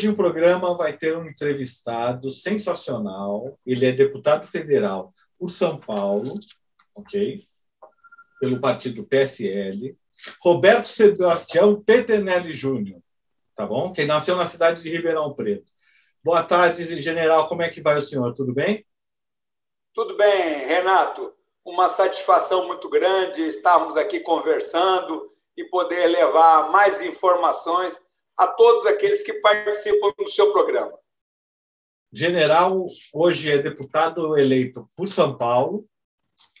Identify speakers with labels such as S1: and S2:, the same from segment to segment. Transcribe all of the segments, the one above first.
S1: Hoje o programa vai ter um entrevistado sensacional. Ele é deputado federal por São Paulo, ok? Pelo partido PSL. Roberto Sebastião Petenelli Júnior, tá bom? Que nasceu na cidade de Ribeirão Preto. Boa tarde, general. Como é que vai o senhor? Tudo bem?
S2: Tudo bem, Renato. Uma satisfação muito grande estarmos aqui conversando e poder levar mais informações a todos aqueles que participam do seu programa.
S1: General hoje é deputado eleito por São Paulo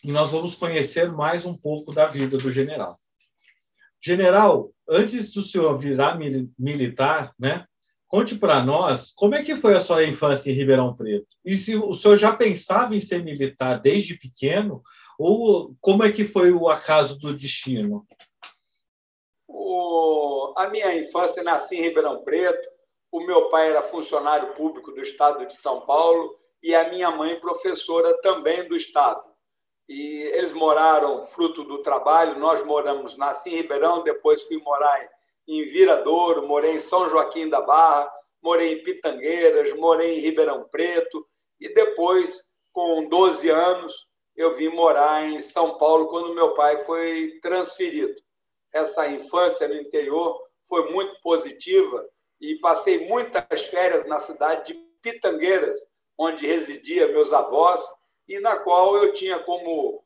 S1: e nós vamos conhecer mais um pouco da vida do general. General, antes do senhor virar militar, né? Conte para nós como é que foi a sua infância em Ribeirão Preto. E se o senhor já pensava em ser militar desde pequeno, ou como é que foi o acaso do destino?
S2: O... A minha infância nasci em Ribeirão Preto. O meu pai era funcionário público do estado de São Paulo e a minha mãe professora também do estado. E eles moraram fruto do trabalho. Nós moramos, nasci em Ribeirão, depois fui morar em Viradouro, morei em São Joaquim da Barra, morei em Pitangueiras, morei em Ribeirão Preto e depois, com 12 anos, eu vim morar em São Paulo quando meu pai foi transferido. Essa infância no interior foi muito positiva e passei muitas férias na cidade de Pitangueiras, onde residia meus avós e na qual eu tinha como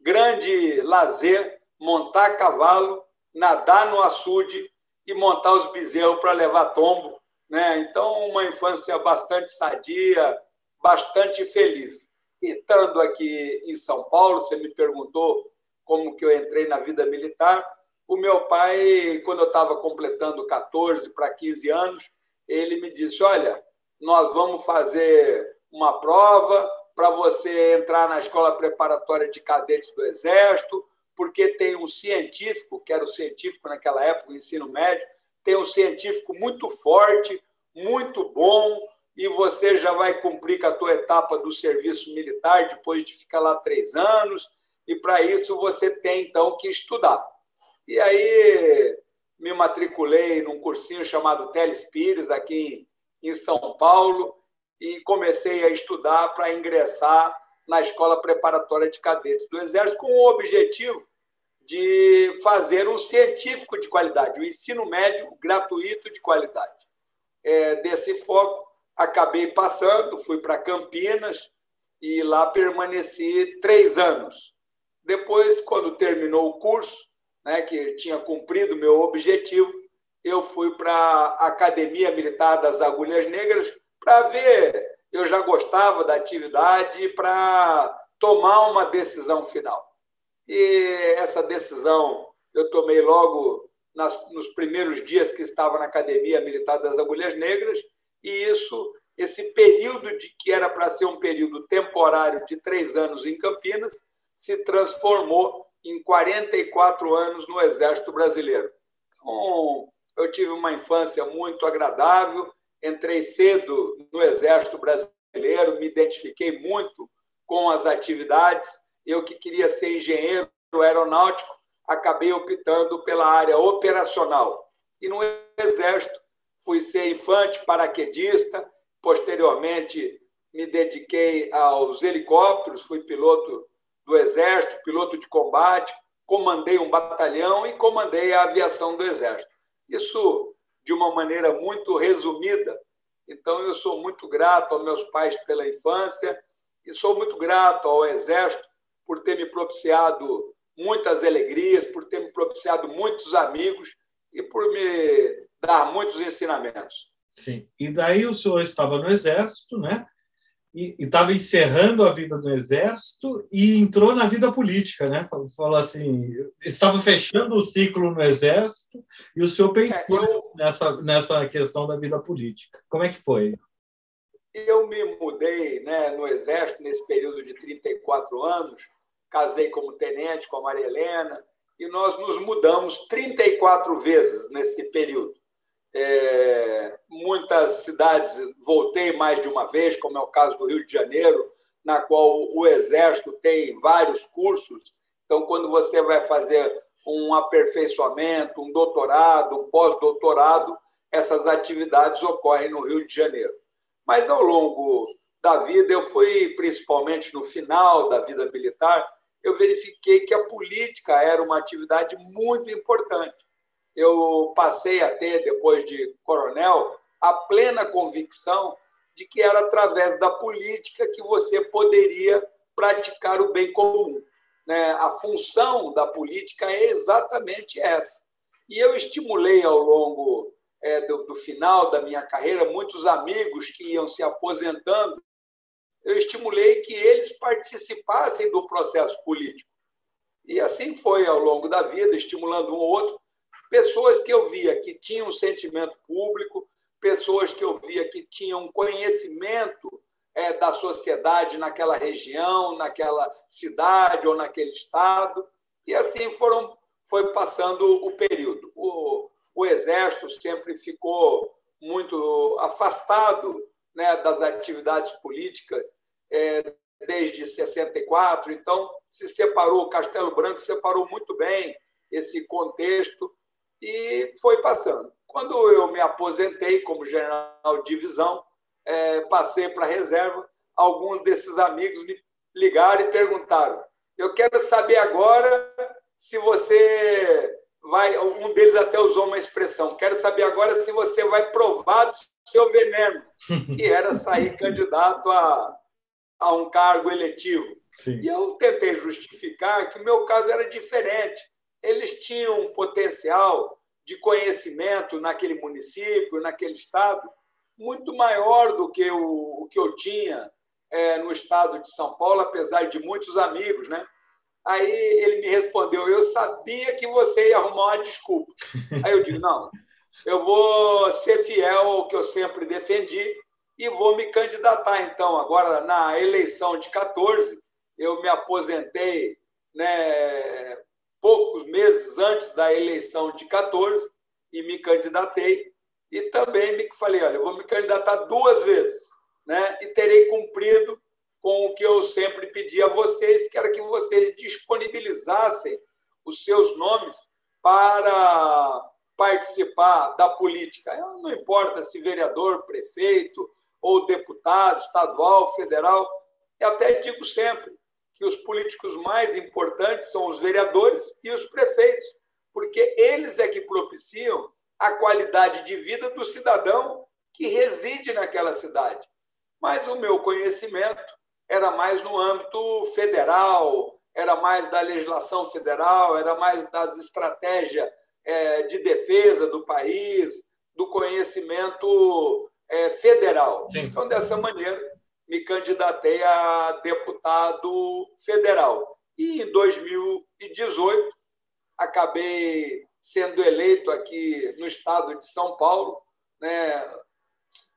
S2: grande lazer montar cavalo, nadar no açude e montar os bezerros para levar tombo. Né? Então, uma infância bastante sadia, bastante feliz. E estando aqui em São Paulo, você me perguntou como que eu entrei na vida militar. O meu pai, quando eu estava completando 14 para 15 anos, ele me disse: Olha, nós vamos fazer uma prova para você entrar na escola preparatória de cadetes do Exército porque tem um científico, que era o científico naquela época, o ensino médio, tem um científico muito forte, muito bom, e você já vai cumprir com a tua etapa do serviço militar depois de ficar lá três anos, e para isso você tem, então, que estudar. E aí me matriculei num cursinho chamado Teles Pires, aqui em São Paulo, e comecei a estudar para ingressar na Escola Preparatória de Cadetes do Exército, com o objetivo de fazer um científico de qualidade, um ensino médio gratuito de qualidade. É, desse foco, acabei passando, fui para Campinas e lá permaneci três anos. Depois, quando terminou o curso, né, que tinha cumprido meu objetivo, eu fui para a Academia Militar das Agulhas Negras para ver eu já gostava da atividade para tomar uma decisão final. E essa decisão eu tomei logo nas, nos primeiros dias que estava na Academia Militar das Agulhas Negras, e isso, esse período de que era para ser um período temporário de três anos em Campinas, se transformou em 44 anos no Exército Brasileiro. Então, eu tive uma infância muito agradável, entrei cedo no Exército Brasileiro, me identifiquei muito com as atividades. Eu que queria ser engenheiro aeronáutico, acabei optando pela área operacional. E no Exército fui ser infante paraquedista, posteriormente me dediquei aos helicópteros, fui piloto do Exército, piloto de combate, comandei um batalhão e comandei a aviação do Exército. Isso de uma maneira muito resumida. Então, eu sou muito grato aos meus pais pela infância e sou muito grato ao Exército por ter me propiciado muitas alegrias, por ter me propiciado muitos amigos e por me dar muitos ensinamentos.
S1: Sim. E daí o senhor estava no Exército, né? E estava encerrando a vida no exército e entrou na vida política, né? Falou assim, estava fechando o ciclo no exército e o senhor pensou nessa nessa questão da vida política. Como é que foi?
S2: Eu me mudei, né, no exército nesse período de 34 anos, casei como tenente com a Maria Helena e nós nos mudamos 34 vezes nesse período é, muitas cidades voltei mais de uma vez, como é o caso do Rio de Janeiro, na qual o Exército tem vários cursos. Então, quando você vai fazer um aperfeiçoamento, um doutorado, um pós-doutorado, essas atividades ocorrem no Rio de Janeiro. Mas ao longo da vida, eu fui, principalmente no final da vida militar, eu verifiquei que a política era uma atividade muito importante. Eu passei a ter, depois de coronel, a plena convicção de que era através da política que você poderia praticar o bem comum. Né? A função da política é exatamente essa. E eu estimulei ao longo é, do, do final da minha carreira muitos amigos que iam se aposentando. Eu estimulei que eles participassem do processo político. E assim foi ao longo da vida, estimulando um ou outro. Pessoas que eu via que tinham sentimento público, pessoas que eu via que tinham conhecimento é, da sociedade naquela região, naquela cidade ou naquele estado. E assim foram, foi passando o período. O, o Exército sempre ficou muito afastado né, das atividades políticas é, desde 64, então se separou, o Castelo Branco separou muito bem esse contexto e foi passando. Quando eu me aposentei como general de divisão, é, passei para a reserva, alguns desses amigos me ligaram e perguntaram: Eu quero saber agora se você vai. Um deles até usou uma expressão: Quero saber agora se você vai provar do seu veneno, que era sair candidato a, a um cargo eletivo. Sim. E eu tentei justificar que o meu caso era diferente. Eles tinham um potencial de conhecimento naquele município, naquele estado, muito maior do que o, o que eu tinha é, no estado de São Paulo, apesar de muitos amigos, né? Aí ele me respondeu: Eu sabia que você ia arrumar uma desculpa. Aí eu digo: Não, eu vou ser fiel ao que eu sempre defendi e vou me candidatar. Então, agora na eleição de 14, eu me aposentei né, poucos meses antes da eleição de 14 e me candidatei e também me falei, olha, eu vou me candidatar duas vezes, né? E terei cumprido com o que eu sempre pedi a vocês, que era que vocês disponibilizassem os seus nomes para participar da política. Não importa se vereador, prefeito ou deputado estadual, federal. Eu até digo sempre que os políticos mais importantes são os vereadores e os prefeitos, porque eles é que propiciam a qualidade de vida do cidadão que reside naquela cidade. Mas o meu conhecimento era mais no âmbito federal, era mais da legislação federal, era mais das estratégias é, de defesa do país, do conhecimento é, federal. Então, dessa maneira, me candidatei a deputado federal. E em 2018, acabei sendo eleito aqui no estado de São Paulo, né,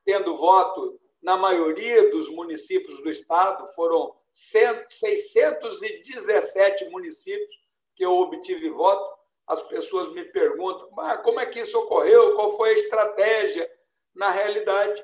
S2: tendo voto na maioria dos municípios do estado, foram 617 municípios que eu obtive voto. As pessoas me perguntam ah, como é que isso ocorreu, qual foi a estratégia. Na realidade,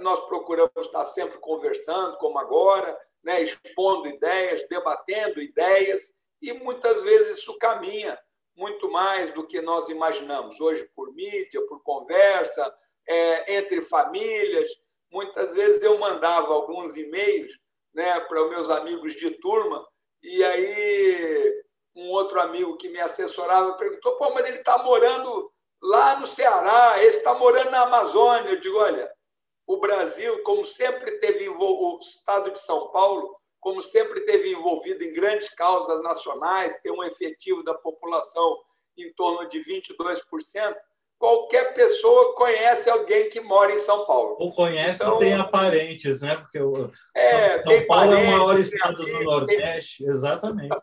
S2: nós procuramos estar sempre conversando, como agora, né, expondo ideias, debatendo ideias, e muitas vezes isso caminha muito mais do que nós imaginamos. Hoje, por mídia, por conversa, é, entre famílias. Muitas vezes eu mandava alguns e-mails né, para os meus amigos de turma, e aí um outro amigo que me assessorava perguntou: pô, mas ele está morando lá no Ceará, esse está morando na Amazônia. Eu digo: olha, o Brasil, como sempre teve o estado de São Paulo, como sempre teve envolvido em grandes causas nacionais, tem um efetivo da população em torno de 22%, qualquer pessoa conhece alguém que mora em São Paulo.
S1: Ou conhece então, ou tem aparentes, né? Porque o é, São Paulo parentes, é o maior estado do Nordeste, tem... exatamente.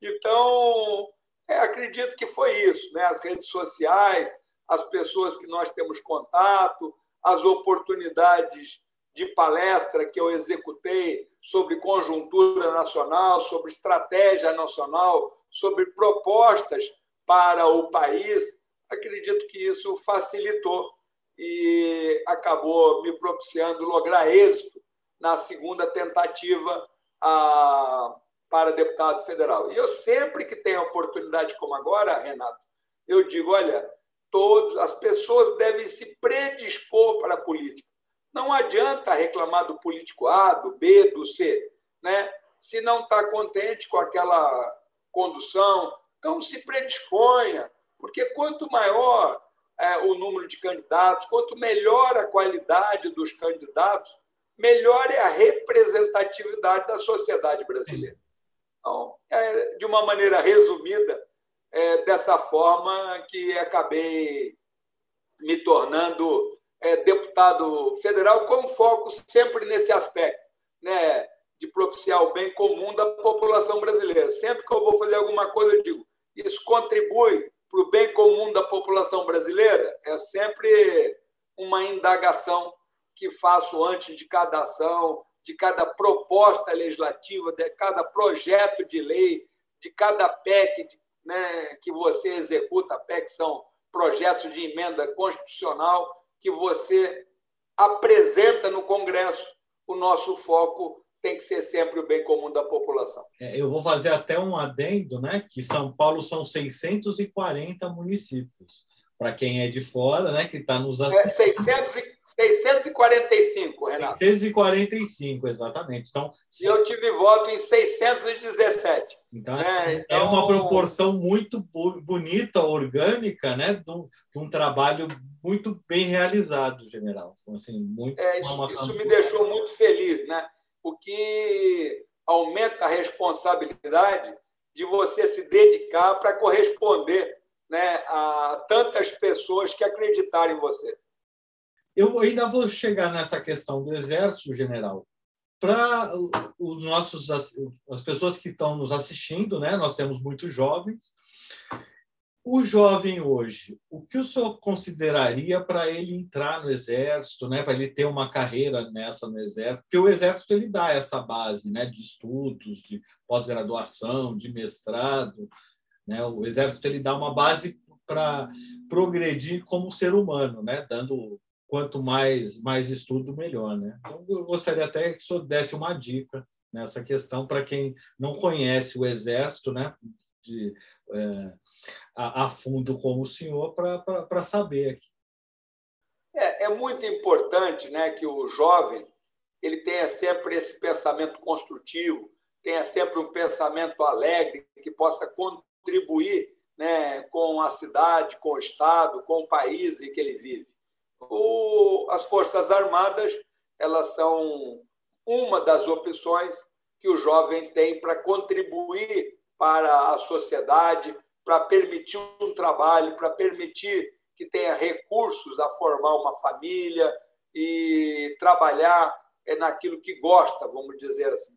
S2: Então, é, acredito que foi isso, né? As redes sociais, as pessoas que nós temos contato, as oportunidades de palestra que eu executei sobre conjuntura nacional, sobre estratégia nacional, sobre propostas para o país, acredito que isso facilitou e acabou me propiciando lograr êxito na segunda tentativa a, para deputado federal. E eu sempre que tenho oportunidade como agora, Renato, eu digo, olha, todos, as pessoas devem se predispor para a política. Não adianta reclamar do político A, do B, do C, né? se não está contente com aquela condução. Então, se predisponha, porque quanto maior é, o número de candidatos, quanto melhor a qualidade dos candidatos, melhor é a representatividade da sociedade brasileira. Então, é, de uma maneira resumida, é dessa forma que acabei me tornando é, deputado federal com foco sempre nesse aspecto, né, de propiciar o bem comum da população brasileira. Sempre que eu vou fazer alguma coisa, eu digo, isso contribui para o bem comum da população brasileira? É sempre uma indagação que faço antes de cada ação, de cada proposta legislativa, de cada projeto de lei, de cada PEC né, que você executa. PEC são projetos de emenda constitucional que você apresenta no Congresso. O nosso foco tem que ser sempre o bem comum da população.
S1: É, eu vou fazer até um adendo, né? Que São Paulo são 640 municípios para quem é de fora, né, que está nos.
S2: É 600 e, 645, Renato.
S1: 645, exatamente. Então,
S2: e eu tive voto em 617.
S1: Então, né? então, é uma proporção muito bonita, orgânica, né, de um, de um trabalho muito bem realizado, general. Então, assim, muito,
S2: é, isso, isso me deixou muito feliz, né? O que aumenta a responsabilidade de você se dedicar para corresponder né, a tantas pessoas que acreditaram em você.
S1: Eu ainda vou chegar nessa questão do exército, general. Para os nossos as pessoas que estão nos assistindo, né, nós temos muitos jovens. O jovem hoje, o que o senhor consideraria para ele entrar no exército, né, para ele ter uma carreira nessa no exército? Porque o exército ele dá essa base, né, de estudos, de pós-graduação, de mestrado. Né? O exército ele dá uma base para progredir como ser humano, né? dando quanto mais mais estudo melhor, né? Então eu gostaria até que o senhor desse uma dica nessa questão para quem não conhece o exército, né? De, é, a, a, fundo como o senhor para saber aqui.
S2: É, é muito importante, né, que o jovem ele tenha sempre esse pensamento construtivo, tenha sempre um pensamento alegre que possa contribuir né, com a cidade, com o Estado, com o país em que ele vive. O, as Forças Armadas elas são uma das opções que o jovem tem para contribuir para a sociedade, para permitir um trabalho, para permitir que tenha recursos a formar uma família e trabalhar é naquilo que gosta, vamos dizer assim.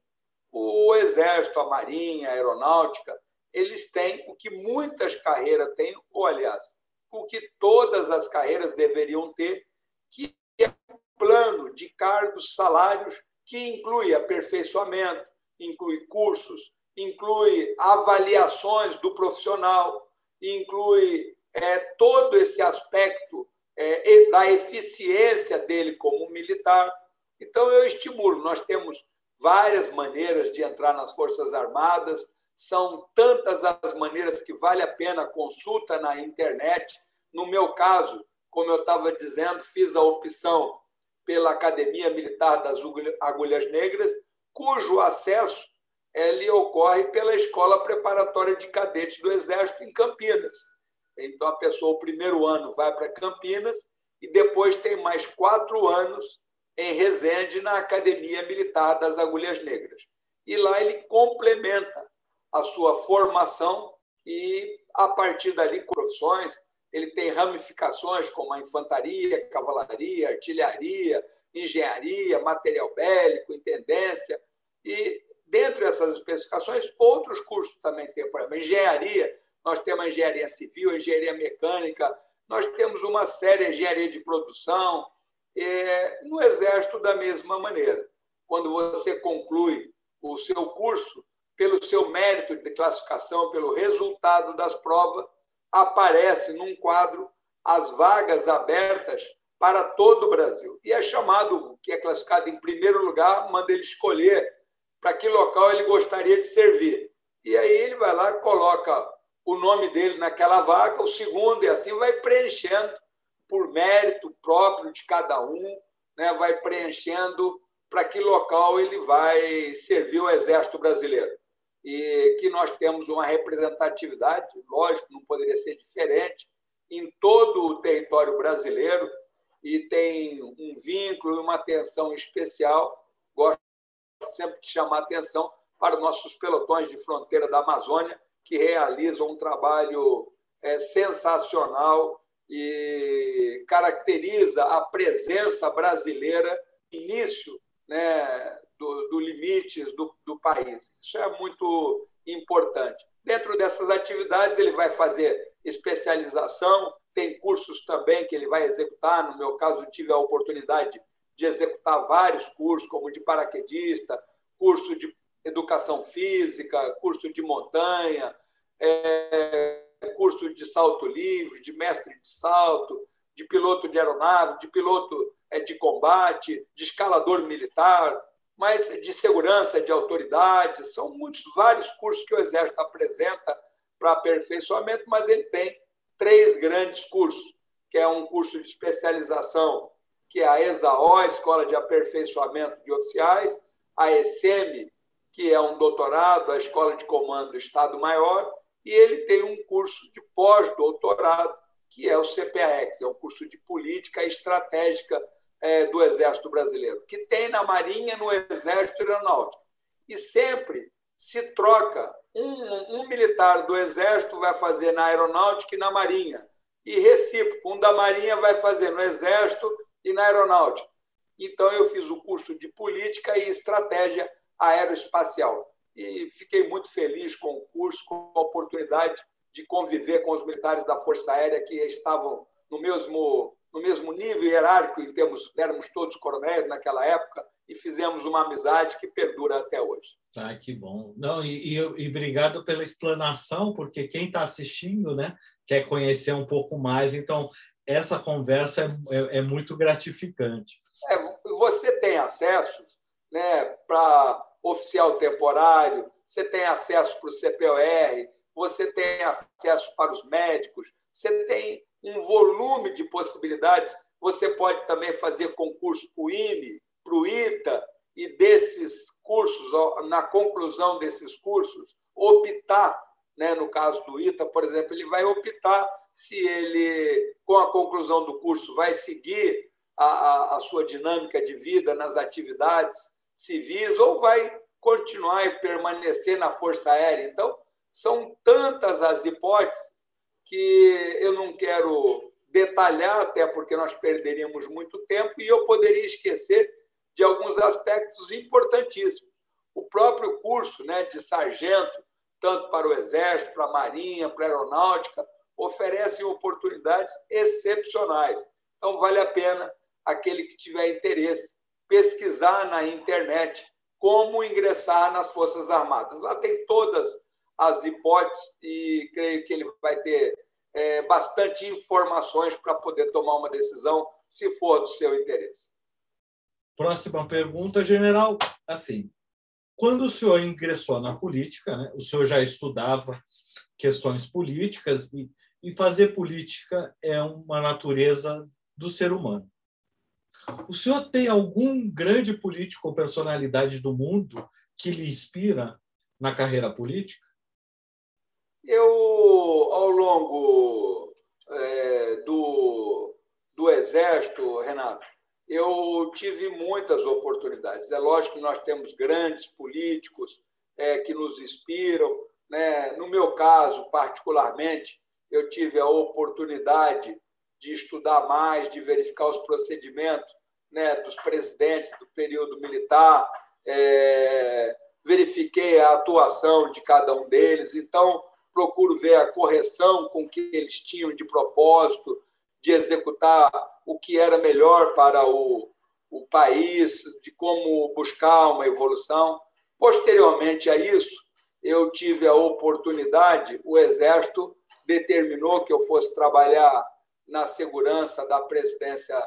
S2: O Exército, a Marinha, a Aeronáutica, eles têm o que muitas carreiras têm, ou, aliás, o que todas as carreiras deveriam ter, que é um plano de cargos, salários, que inclui aperfeiçoamento, inclui cursos, inclui avaliações do profissional, inclui é, todo esse aspecto é, da eficiência dele como militar. Então, eu estimulo. Nós temos várias maneiras de entrar nas Forças Armadas, são tantas as maneiras que vale a pena consulta na internet. No meu caso, como eu estava dizendo, fiz a opção pela Academia Militar das Agulhas Negras, cujo acesso ele ocorre pela Escola Preparatória de Cadetes do Exército em Campinas. Então, a pessoa, o primeiro ano, vai para Campinas e depois tem mais quatro anos em Resende, na Academia Militar das Agulhas Negras. E lá ele complementa a sua formação e, a partir dali, profissões. Ele tem ramificações como a infantaria, cavalaria, artilharia, engenharia, material bélico, intendência. E, dentro dessas especificações, outros cursos também tem. Exemplo, engenharia, nós temos engenharia civil, engenharia mecânica, nós temos uma série de engenharia de produção. É, no Exército, da mesma maneira. Quando você conclui o seu curso, pelo seu mérito de classificação, pelo resultado das provas, aparece num quadro as vagas abertas para todo o Brasil. E é chamado, que é classificado em primeiro lugar, manda ele escolher para que local ele gostaria de servir. E aí ele vai lá, coloca o nome dele naquela vaga, o segundo, e assim vai preenchendo por mérito próprio de cada um, né, vai preenchendo para que local ele vai servir o Exército Brasileiro. E que nós temos uma representatividade, lógico, não poderia ser diferente, em todo o território brasileiro e tem um vínculo e uma atenção especial. Gosto sempre de chamar atenção para os nossos pelotões de fronteira da Amazônia, que realizam um trabalho é, sensacional e caracteriza a presença brasileira início né, do, do limites do, do país. Isso é muito importante. Dentro dessas atividades, ele vai fazer especialização, tem cursos também que ele vai executar. No meu caso, tive a oportunidade de executar vários cursos, como de paraquedista, curso de educação física, curso de montanha, é, curso de salto livre, de mestre de salto, de piloto de aeronave, de piloto é, de combate, de escalador militar, mas de segurança de autoridades. São muitos, vários cursos que o Exército apresenta para aperfeiçoamento, mas ele tem três grandes cursos, que é um curso de especialização, que é a ESAO, Escola de Aperfeiçoamento de Oficiais, a ESEMI, que é um doutorado, a Escola de Comando do Estado Maior, e ele tem um curso de pós-doutorado, que é o CPAX, é um curso de política estratégica é, do Exército Brasileiro, que tem na Marinha, no Exército Aeronáutico. E sempre se troca. Um, um militar do Exército vai fazer na Aeronáutica e na Marinha. E recíproco, um da Marinha vai fazer no Exército e na Aeronáutica. Então, eu fiz o curso de Política e Estratégia Aeroespacial. E fiquei muito feliz com o curso, com a oportunidade de conviver com os militares da Força Aérea que estavam no mesmo, no mesmo nível hierárquico, em termos, éramos todos coronéis naquela época, e fizemos uma amizade que perdura até hoje.
S1: Ah, que bom. Não, e, e, e obrigado pela explanação, porque quem está assistindo né, quer conhecer um pouco mais, então essa conversa é, é, é muito gratificante.
S2: É, você tem acesso né, para oficial temporário, você tem acesso para o CPOR, você tem acesso para os médicos, você tem um volume de possibilidades. Você pode também fazer concurso para o IME, para o ITA, e desses cursos, na conclusão desses cursos, optar, né, no caso do ITA, por exemplo, ele vai optar se ele, com a conclusão do curso, vai seguir a, a, a sua dinâmica de vida nas atividades civis ou vai continuar e permanecer na Força Aérea. Então, são tantas as hipóteses que eu não quero detalhar, até porque nós perderíamos muito tempo e eu poderia esquecer de alguns aspectos importantíssimos. O próprio curso né, de sargento, tanto para o Exército, para a Marinha, para a Aeronáutica, oferecem oportunidades excepcionais. Então, vale a pena aquele que tiver interesse pesquisar na internet como ingressar nas Forças Armadas. Lá tem todas as hipóteses e creio que ele vai ter é, bastante informações para poder tomar uma decisão, se for do seu interesse.
S1: Próxima pergunta, general. Assim, quando o senhor ingressou na política, né, o senhor já estudava questões políticas e, e fazer política é uma natureza do ser humano. O senhor tem algum grande político ou personalidade do mundo que lhe inspira na carreira política?
S2: Eu, ao longo é, do, do Exército, Renato, eu tive muitas oportunidades. É lógico que nós temos grandes políticos é, que nos inspiram. Né? No meu caso, particularmente, eu tive a oportunidade de estudar mais, de verificar os procedimentos né, dos presidentes do período militar, é, verifiquei a atuação de cada um deles, então procuro ver a correção com que eles tinham de propósito, de executar o que era melhor para o, o país, de como buscar uma evolução. Posteriormente a isso, eu tive a oportunidade, o Exército determinou que eu fosse trabalhar na segurança da presidência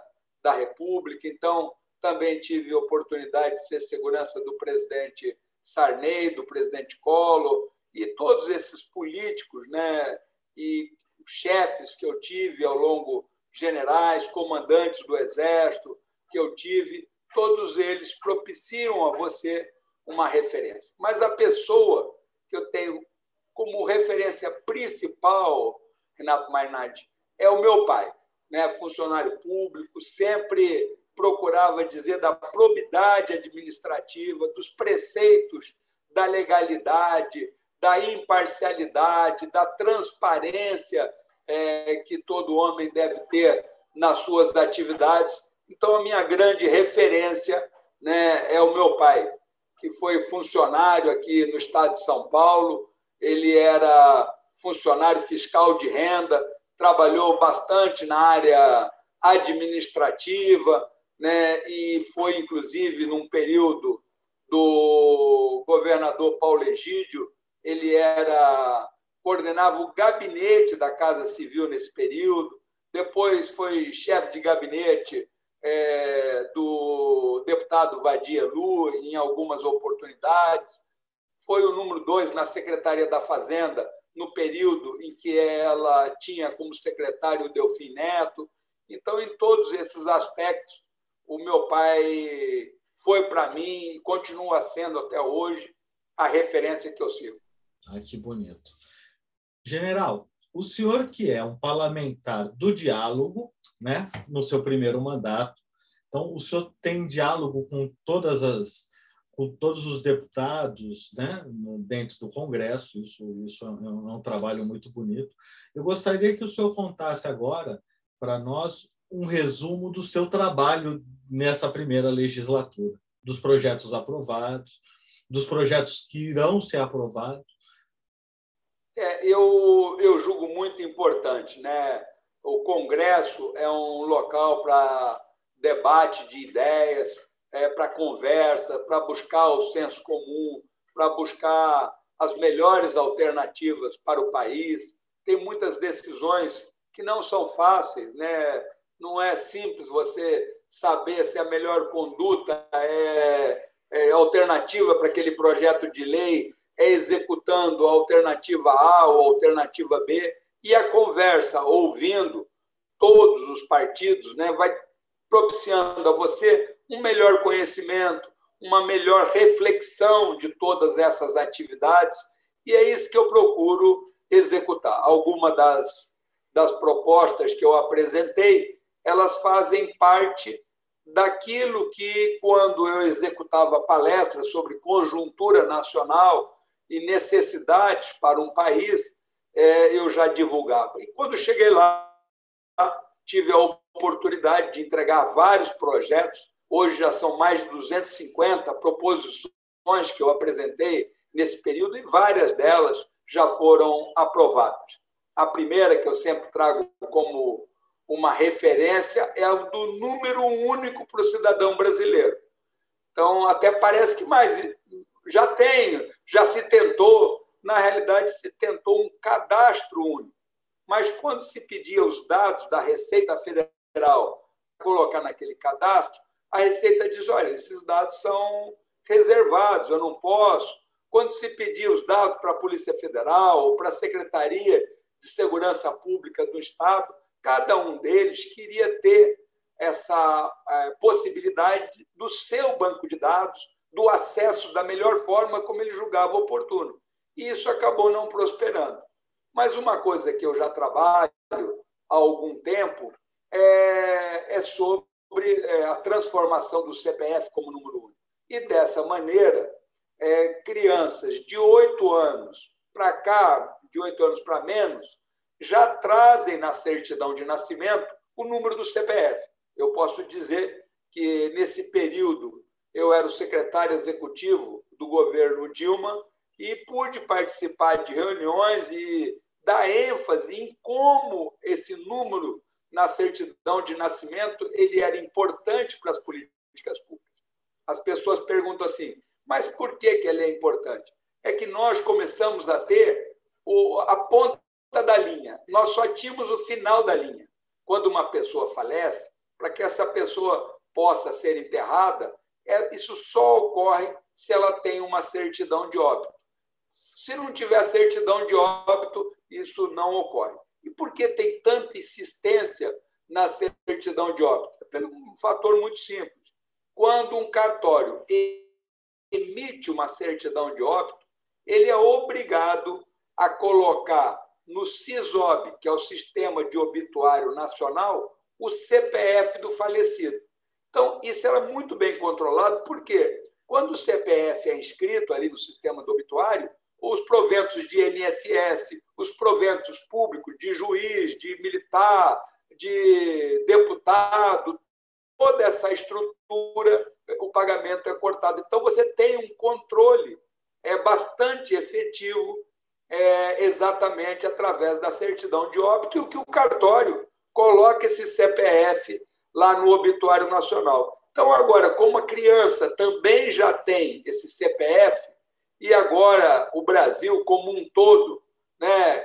S2: da República, então também tive a oportunidade de ser segurança do presidente Sarney, do presidente Collor, e todos esses políticos né, e chefes que eu tive ao longo generais, comandantes do Exército que eu tive, todos eles propiciam a você uma referência. Mas a pessoa que eu tenho como referência principal, Renato Mainardi, é o meu pai, né? funcionário público, sempre procurava dizer da probidade administrativa, dos preceitos da legalidade, da imparcialidade, da transparência é, que todo homem deve ter nas suas atividades. Então, a minha grande referência né, é o meu pai, que foi funcionário aqui no estado de São Paulo. Ele era funcionário fiscal de renda, trabalhou bastante na área administrativa, né, e foi, inclusive, num período do governador Paulo Egídio, ele era coordenava o gabinete da Casa Civil nesse período, depois foi chefe de gabinete é, do deputado Vadia Lu em algumas oportunidades, foi o número dois na Secretaria da Fazenda no período em que ela tinha como secretário o Delfim Neto. Então, em todos esses aspectos, o meu pai foi para mim e continua sendo até hoje a referência que eu sigo.
S1: Ah, que bonito. General, o senhor que é um parlamentar do diálogo, né, no seu primeiro mandato, então o senhor tem diálogo com todas as com todos os deputados, né, dentro do Congresso, isso isso é um, é um trabalho muito bonito. Eu gostaria que o senhor contasse agora para nós um resumo do seu trabalho nessa primeira legislatura, dos projetos aprovados, dos projetos que irão ser aprovados
S2: é, eu, eu julgo muito importante. Né? O Congresso é um local para debate de ideias, é, para conversa, para buscar o senso comum, para buscar as melhores alternativas para o país. Tem muitas decisões que não são fáceis, né? não é simples você saber se a melhor conduta é, é alternativa para aquele projeto de lei é executando a alternativa A ou a alternativa B, e a conversa, ouvindo todos os partidos, né, vai propiciando a você um melhor conhecimento, uma melhor reflexão de todas essas atividades, e é isso que eu procuro executar. Algumas das, das propostas que eu apresentei, elas fazem parte daquilo que, quando eu executava palestras sobre conjuntura nacional, e necessidades para um país, é, eu já divulgava. E quando cheguei lá, tive a oportunidade de entregar vários projetos. Hoje já são mais de 250 proposições que eu apresentei nesse período e várias delas já foram aprovadas. A primeira que eu sempre trago como uma referência é a do número único para o cidadão brasileiro. Então, até parece que mais já tem, já se tentou, na realidade, se tentou um cadastro único. Mas quando se pedia os dados da Receita Federal para colocar naquele cadastro, a Receita diz: olha, esses dados são reservados, eu não posso. Quando se pedia os dados para a Polícia Federal ou para a Secretaria de Segurança Pública do Estado, cada um deles queria ter essa eh, possibilidade do seu banco de dados do acesso da melhor forma como ele julgava oportuno. E isso acabou não prosperando. Mas uma coisa que eu já trabalho há algum tempo é, é sobre é, a transformação do CPF como número único. E dessa maneira, é, crianças de oito anos para cá, de oito anos para menos, já trazem na certidão de nascimento o número do CPF. Eu posso dizer que nesse período eu era o secretário executivo do governo Dilma e pude participar de reuniões e dar ênfase em como esse número na certidão de nascimento ele era importante para as políticas públicas. As pessoas perguntam assim, mas por que, que ele é importante? É que nós começamos a ter a ponta da linha. Nós só tínhamos o final da linha. Quando uma pessoa falece, para que essa pessoa possa ser enterrada, isso só ocorre se ela tem uma certidão de óbito. Se não tiver certidão de óbito, isso não ocorre. E por que tem tanta insistência na certidão de óbito? Pelo um fator muito simples. Quando um cartório emite uma certidão de óbito, ele é obrigado a colocar no CISOB, que é o Sistema de Obituário Nacional, o CPF do falecido. Então, isso era muito bem controlado, porque quando o CPF é inscrito ali no sistema do obituário, os proventos de INSS, os proventos públicos de juiz, de militar, de deputado, toda essa estrutura, o pagamento é cortado. Então, você tem um controle é bastante efetivo é, exatamente através da certidão de óbito, e que o cartório coloca esse CPF lá no obituário nacional. Então, agora, como a criança também já tem esse CPF, e agora o Brasil como um todo né,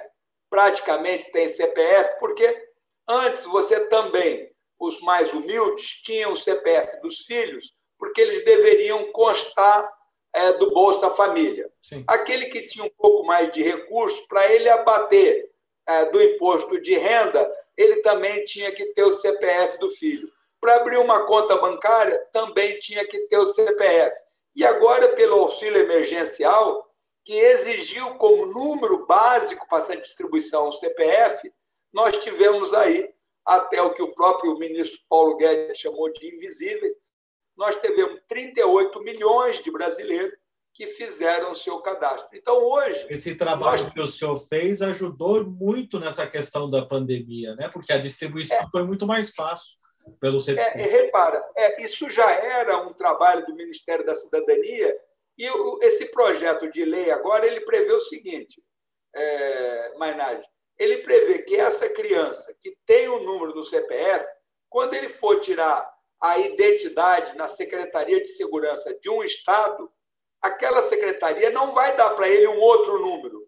S2: praticamente tem CPF, porque antes você também, os mais humildes, tinham o CPF dos filhos, porque eles deveriam constar é, do Bolsa Família. Sim. Aquele que tinha um pouco mais de recursos, para ele abater é, do imposto de renda, ele também tinha que ter o CPF do filho. Para abrir uma conta bancária, também tinha que ter o CPF. E agora, pelo auxílio emergencial, que exigiu como número básico para essa distribuição o CPF, nós tivemos aí, até o que o próprio ministro Paulo Guedes chamou de invisíveis, nós tivemos 38 milhões de brasileiros que fizeram o seu cadastro. Então, hoje.
S1: Esse trabalho nós... que o senhor fez ajudou muito nessa questão da pandemia, né? porque a distribuição é, foi muito mais fácil pelo
S2: setor. É, repara, é, isso já era um trabalho do Ministério da Cidadania, e o, esse projeto de lei agora ele prevê o seguinte, é, Mainardi, ele prevê que essa criança que tem o número do CPF, quando ele for tirar a identidade na Secretaria de Segurança de um Estado, aquela secretaria não vai dar para ele um outro número.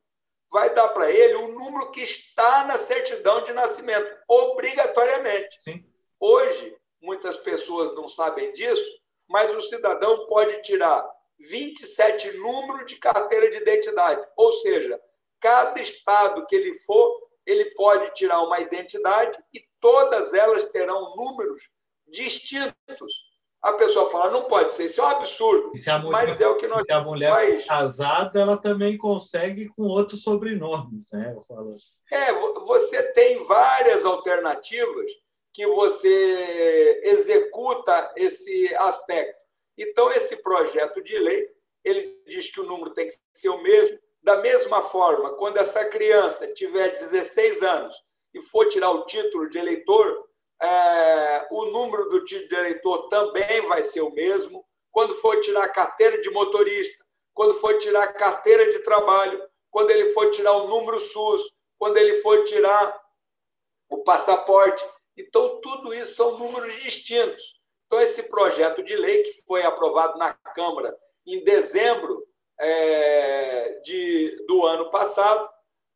S2: Vai dar para ele o um número que está na certidão de nascimento, obrigatoriamente. Sim. Hoje, muitas pessoas não sabem disso, mas o cidadão pode tirar 27 números de carteira de identidade. Ou seja, cada estado que ele for, ele pode tirar uma identidade e todas elas terão números distintos. A pessoa fala, não pode ser, isso é um absurdo.
S1: Mulher, mas é o que nós. Se a mulher mas... casada, ela também consegue com outros sobrenomes, né? Assim.
S2: É, você tem várias alternativas que você executa esse aspecto. Então, esse projeto de lei, ele diz que o número tem que ser o mesmo. Da mesma forma, quando essa criança tiver 16 anos e for tirar o título de eleitor, é, o número do título de eleitor também vai ser o mesmo. Quando for tirar a carteira de motorista, quando for tirar a carteira de trabalho, quando ele for tirar o número SUS, quando ele for tirar o passaporte. Então, tudo isso são números distintos. Então, esse projeto de lei, que foi aprovado na Câmara em dezembro é, de, do ano passado,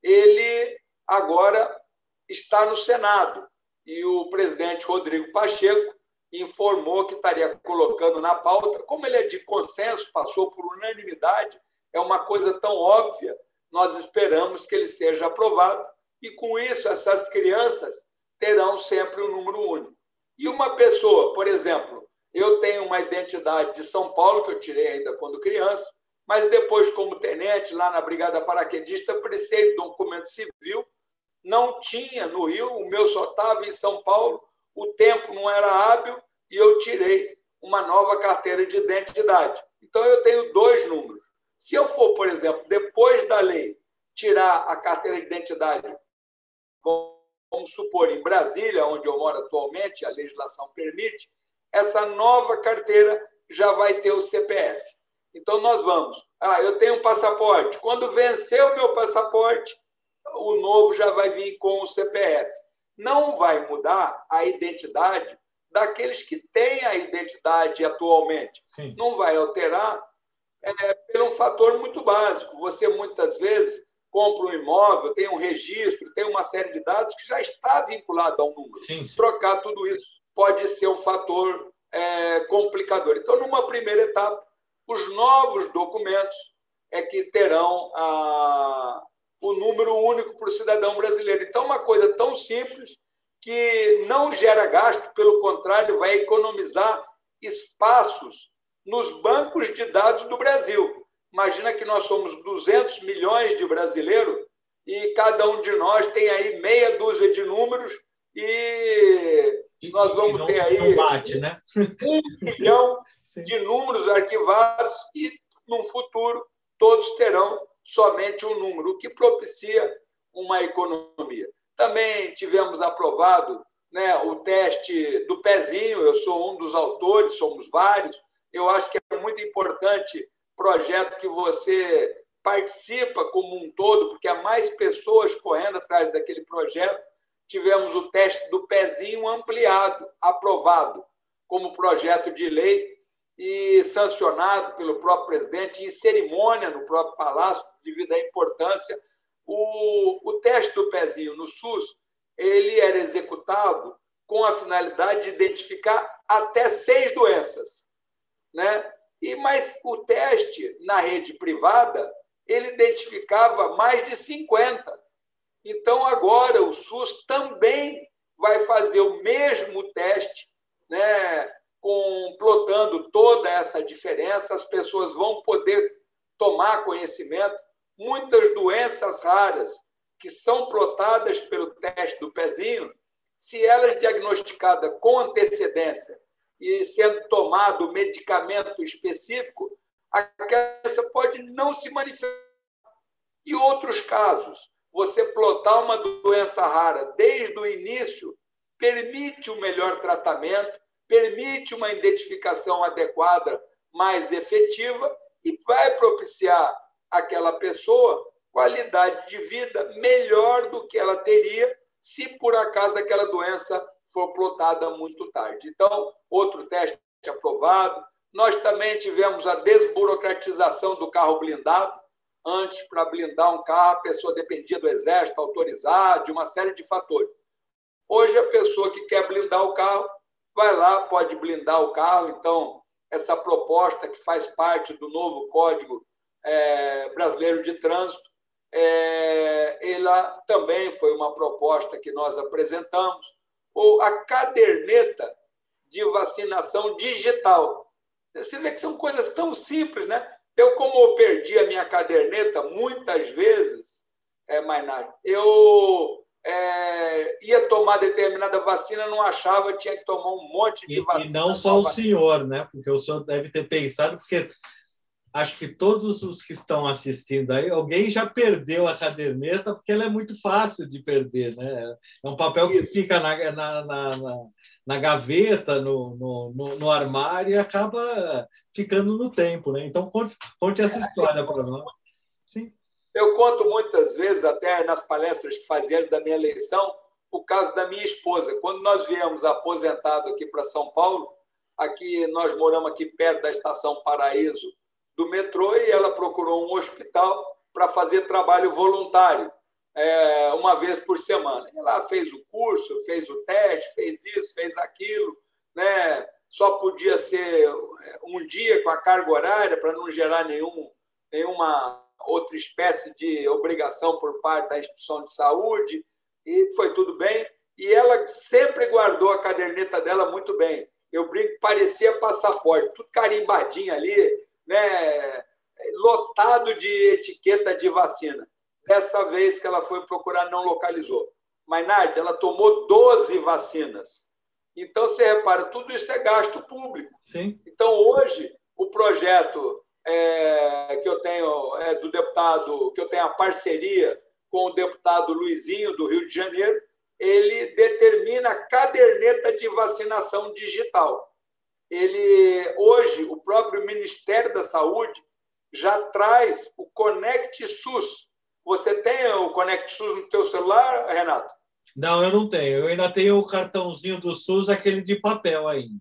S2: ele agora está no Senado e o presidente Rodrigo Pacheco informou que estaria colocando na pauta. Como ele é de consenso, passou por unanimidade, é uma coisa tão óbvia, nós esperamos que ele seja aprovado e, com isso, essas crianças terão sempre um número único. E uma pessoa, por exemplo, eu tenho uma identidade de São Paulo, que eu tirei ainda quando criança, mas depois, como tenente, lá na Brigada Paraquedista, precisei de documento civil não tinha no Rio, o meu só estava em São Paulo, o tempo não era hábil e eu tirei uma nova carteira de identidade. Então eu tenho dois números. Se eu for, por exemplo, depois da lei, tirar a carteira de identidade, vamos supor, em Brasília, onde eu moro atualmente, a legislação permite, essa nova carteira já vai ter o CPF. Então nós vamos. Ah, eu tenho um passaporte. Quando vencer o meu passaporte, o novo já vai vir com o CPF. Não vai mudar a identidade daqueles que têm a identidade atualmente. Sim. Não vai alterar é, por um fator muito básico. Você, muitas vezes, compra um imóvel, tem um registro, tem uma série de dados que já está vinculado a um número. Sim, sim. Trocar tudo isso pode ser um fator é, complicador. Então, numa primeira etapa, os novos documentos é que terão a, o número único para o cidadão brasileiro. Então, uma coisa tão simples que não gera gasto, pelo contrário, vai economizar espaços nos bancos de dados do Brasil. Imagina que nós somos 200 milhões de brasileiros e cada um de nós tem aí meia dúzia de números e nós vamos ter aí
S1: bate, né?
S2: um milhão de números arquivados e, no futuro, todos terão somente um número, o que propicia uma economia. Também tivemos aprovado né, o teste do pezinho, eu sou um dos autores, somos vários. Eu acho que é muito importante projeto que você participa como um todo, porque há mais pessoas correndo atrás daquele projeto. Tivemos o teste do pezinho ampliado, aprovado como projeto de lei e sancionado pelo próprio presidente em cerimônia no próprio palácio, devido à importância o, o teste do pezinho no SUS ele era executado com a finalidade de identificar até seis doenças, né? E mas o teste na rede privada ele identificava mais de 50. Então agora o SUS também vai fazer o mesmo teste, né? Com plotando toda essa diferença, as pessoas vão poder tomar conhecimento muitas doenças raras que são plotadas pelo teste do pezinho, se ela é diagnosticada com antecedência e sendo tomado medicamento específico, a criança pode não se manifestar. E outros casos, você plotar uma doença rara desde o início permite um melhor tratamento, permite uma identificação adequada, mais efetiva e vai propiciar aquela pessoa qualidade de vida melhor do que ela teria se por acaso aquela doença for plotada muito tarde. Então, outro teste aprovado. Nós também tivemos a desburocratização do carro blindado. Antes, para blindar um carro, a pessoa dependia do exército autorizar, de uma série de fatores. Hoje, a pessoa que quer blindar o carro vai lá, pode blindar o carro. Então, essa proposta que faz parte do novo Código é, Brasileiro de Trânsito, é, ela também foi uma proposta que nós apresentamos, ou a caderneta de vacinação digital. Você vê que são coisas tão simples, né? Eu, como eu perdi a minha caderneta muitas vezes, é, Mainar, eu é, ia tomar determinada vacina, não achava, tinha que tomar um monte de
S1: e,
S2: vacina.
S1: E não só o senhor, né? Porque o senhor deve ter pensado, porque acho que todos os que estão assistindo aí, alguém já perdeu a caderneta, porque ela é muito fácil de perder, né? É um papel que fica na, na, na, na gaveta, no, no, no, armário e acaba ficando no tempo, né? Então, conte, conte essa história para nós.
S2: Sim. Eu conto muitas vezes, até nas palestras que fazia antes da minha eleição, o caso da minha esposa. Quando nós viemos aposentado aqui para São Paulo, aqui nós moramos aqui perto da estação Paraíso, do metrô e ela procurou um hospital para fazer trabalho voluntário, é, uma vez por semana. Ela fez o curso, fez o teste, fez isso, fez aquilo, né? só podia ser é, um dia com a carga horária para não gerar nenhum, nenhuma outra espécie de obrigação por parte da instituição de saúde, e foi tudo bem. E ela sempre guardou a caderneta dela muito bem. Eu brinco, parecia passaporte, tudo carimbadinho ali, né, lotado de etiqueta de vacina. Dessa vez que ela foi procurar, não localizou. Mas, Nádia, ela tomou 12 vacinas. Então, você repara, tudo isso é gasto público.
S1: Sim.
S2: Então, hoje, o projeto é, que eu tenho é, do deputado, que eu tenho a parceria com o deputado Luizinho, do Rio de Janeiro, ele determina a caderneta de vacinação digital ele hoje o próprio Ministério da Saúde já traz o Conect SUS. Você tem o Conect SUS no teu celular, Renato?
S1: Não, eu não tenho. Eu ainda tenho o cartãozinho do SUS, aquele de papel ainda.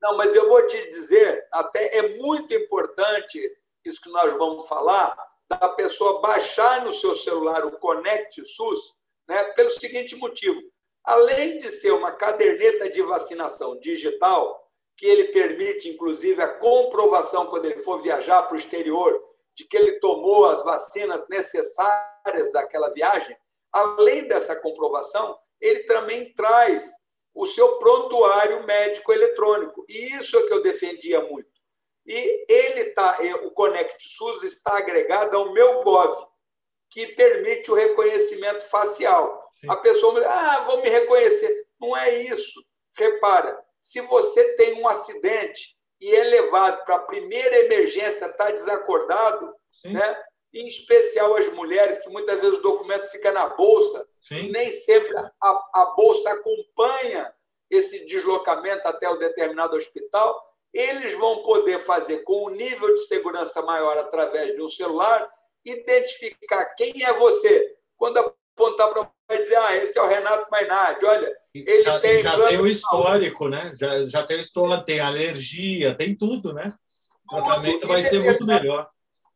S2: Não, mas eu vou te dizer, até é muito importante isso que nós vamos falar, da pessoa baixar no seu celular o Conect SUS, né, pelo seguinte motivo: além de ser uma caderneta de vacinação digital, que ele permite, inclusive, a comprovação, quando ele for viajar para o exterior, de que ele tomou as vacinas necessárias daquela viagem. Além dessa comprovação, ele também traz o seu prontuário médico eletrônico. E isso é que eu defendia muito. E ele tá, o Conect SUS está agregado ao meu Gov, que permite o reconhecimento facial. Sim. A pessoa ah, vou me reconhecer. Não é isso. Repara, se você tem um acidente e é levado para a primeira emergência, está desacordado, né? em especial as mulheres, que muitas vezes o documento fica na bolsa, Sim. e nem sempre a, a bolsa acompanha esse deslocamento até o determinado hospital, eles vão poder fazer com um nível de segurança maior através de um celular, identificar quem é você. Quando apontar para vai dizer, ah, esse é o Renato Mainardi, olha, ele
S1: já,
S2: tem...
S1: Já tem o histórico, né? Já, já tem o histórico, tem alergia, tem tudo, né? O tratamento vai ser muito melhor.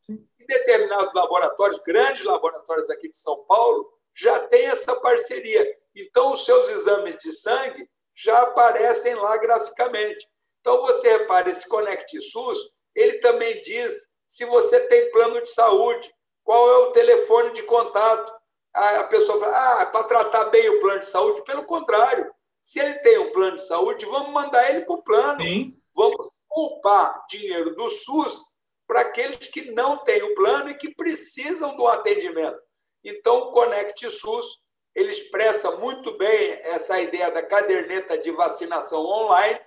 S2: Em determinados laboratórios, grandes laboratórios aqui de São Paulo, já tem essa parceria. Então, os seus exames de sangue já aparecem lá graficamente. Então, você repara, esse Conect SUS, ele também diz se você tem plano de saúde, qual é o telefone de contato. A pessoa fala, ah, para tratar bem o plano de saúde. Pelo contrário, se ele tem um plano de saúde, vamos mandar ele para o plano. Sim. Vamos poupar dinheiro do SUS para aqueles que não têm o plano e que precisam do atendimento. Então, o Conect SUS ele expressa muito bem essa ideia da caderneta de vacinação online,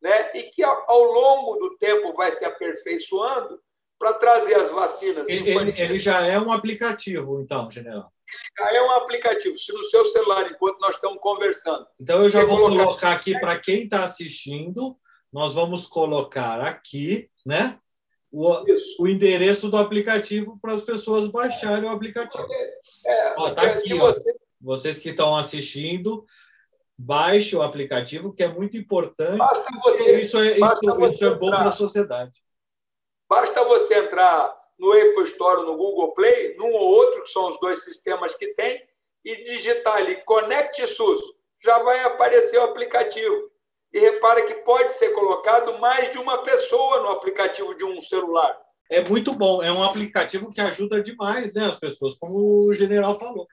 S2: né? e que ao longo do tempo vai se aperfeiçoando para trazer as vacinas
S1: ele, Ele já é um aplicativo, então, general.
S2: Já é um aplicativo. Se no seu celular, enquanto nós estamos conversando.
S1: Então, eu já vou colocar, colocar aqui para quem está assistindo, nós vamos colocar aqui, né? O, o endereço do aplicativo para as pessoas baixarem o aplicativo. É, ó, tá aqui, você... Vocês que estão assistindo, baixe o aplicativo, que é muito importante.
S2: Basta você,
S1: isso é,
S2: basta
S1: isso, isso é bom para a sociedade.
S2: Basta você entrar no Apple Store, no Google Play, num ou outro, que são os dois sistemas que tem, e digitar ali Conect SUS. Já vai aparecer o aplicativo. E repara que pode ser colocado mais de uma pessoa no aplicativo de um celular.
S1: É muito bom. É um aplicativo que ajuda demais né, as pessoas, como o general falou.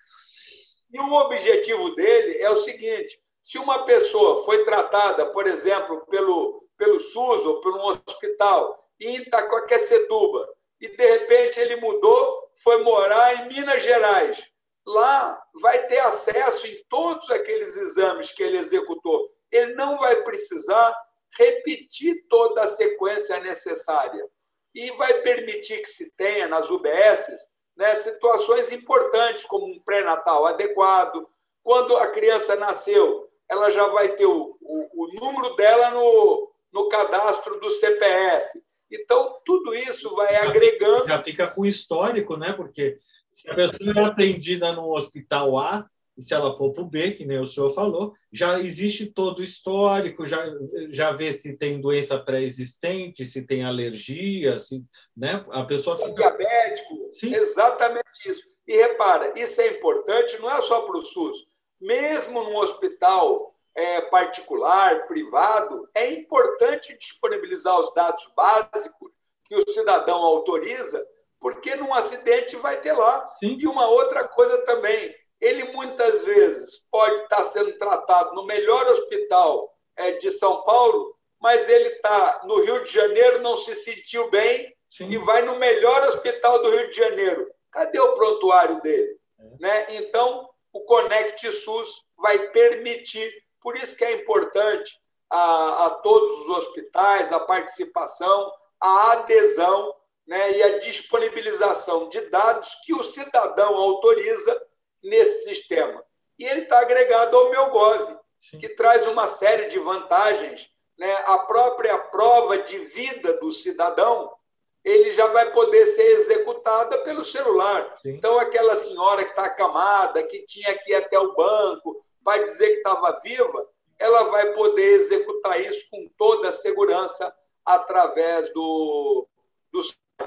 S2: E o objetivo dele é o seguinte: se uma pessoa foi tratada, por exemplo, pelo, pelo SUS ou por um hospital em Itacoaquecetuba, e de repente ele mudou, foi morar em Minas Gerais, lá vai ter acesso em todos aqueles exames que ele executou. Ele não vai precisar repetir toda a sequência necessária e vai permitir que se tenha nas UBSs né, situações importantes, como um pré-natal adequado. Quando a criança nasceu, ela já vai ter o, o, o número dela no, no cadastro do CPF. Então, tudo isso vai já agregando.
S1: Já fica com histórico, né? Porque se a pessoa é atendida no hospital A, e se ela for para o B, que nem o senhor falou, já existe todo o histórico, já, já vê se tem doença pré-existente, se tem alergia, se, né? a pessoa
S2: fica... diabético, Sim. exatamente isso. E repara, isso é importante não é só para o SUS. Mesmo num hospital é, particular, privado, é importante disponibilizar os dados básicos que o cidadão autoriza, porque num acidente vai ter lá. Sim. E uma outra coisa também, ele muitas vezes pode estar sendo tratado no melhor hospital é, de São Paulo, mas ele está no Rio de Janeiro, não se sentiu bem Sim. e vai no melhor hospital do Rio de Janeiro. Cadê o prontuário dele? É. Né? Então, o Conect SUS vai permitir, por isso que é importante a, a todos os hospitais a participação, a adesão né, e a disponibilização de dados que o cidadão autoriza nesse sistema. E ele está agregado ao meu Gov, Sim. que traz uma série de vantagens. Né? A própria prova de vida do cidadão ele já vai poder ser executada pelo celular. Sim. Então, aquela senhora que está acamada, que tinha que ir até o banco para dizer que estava viva, ela vai poder executar isso com toda a segurança através do, do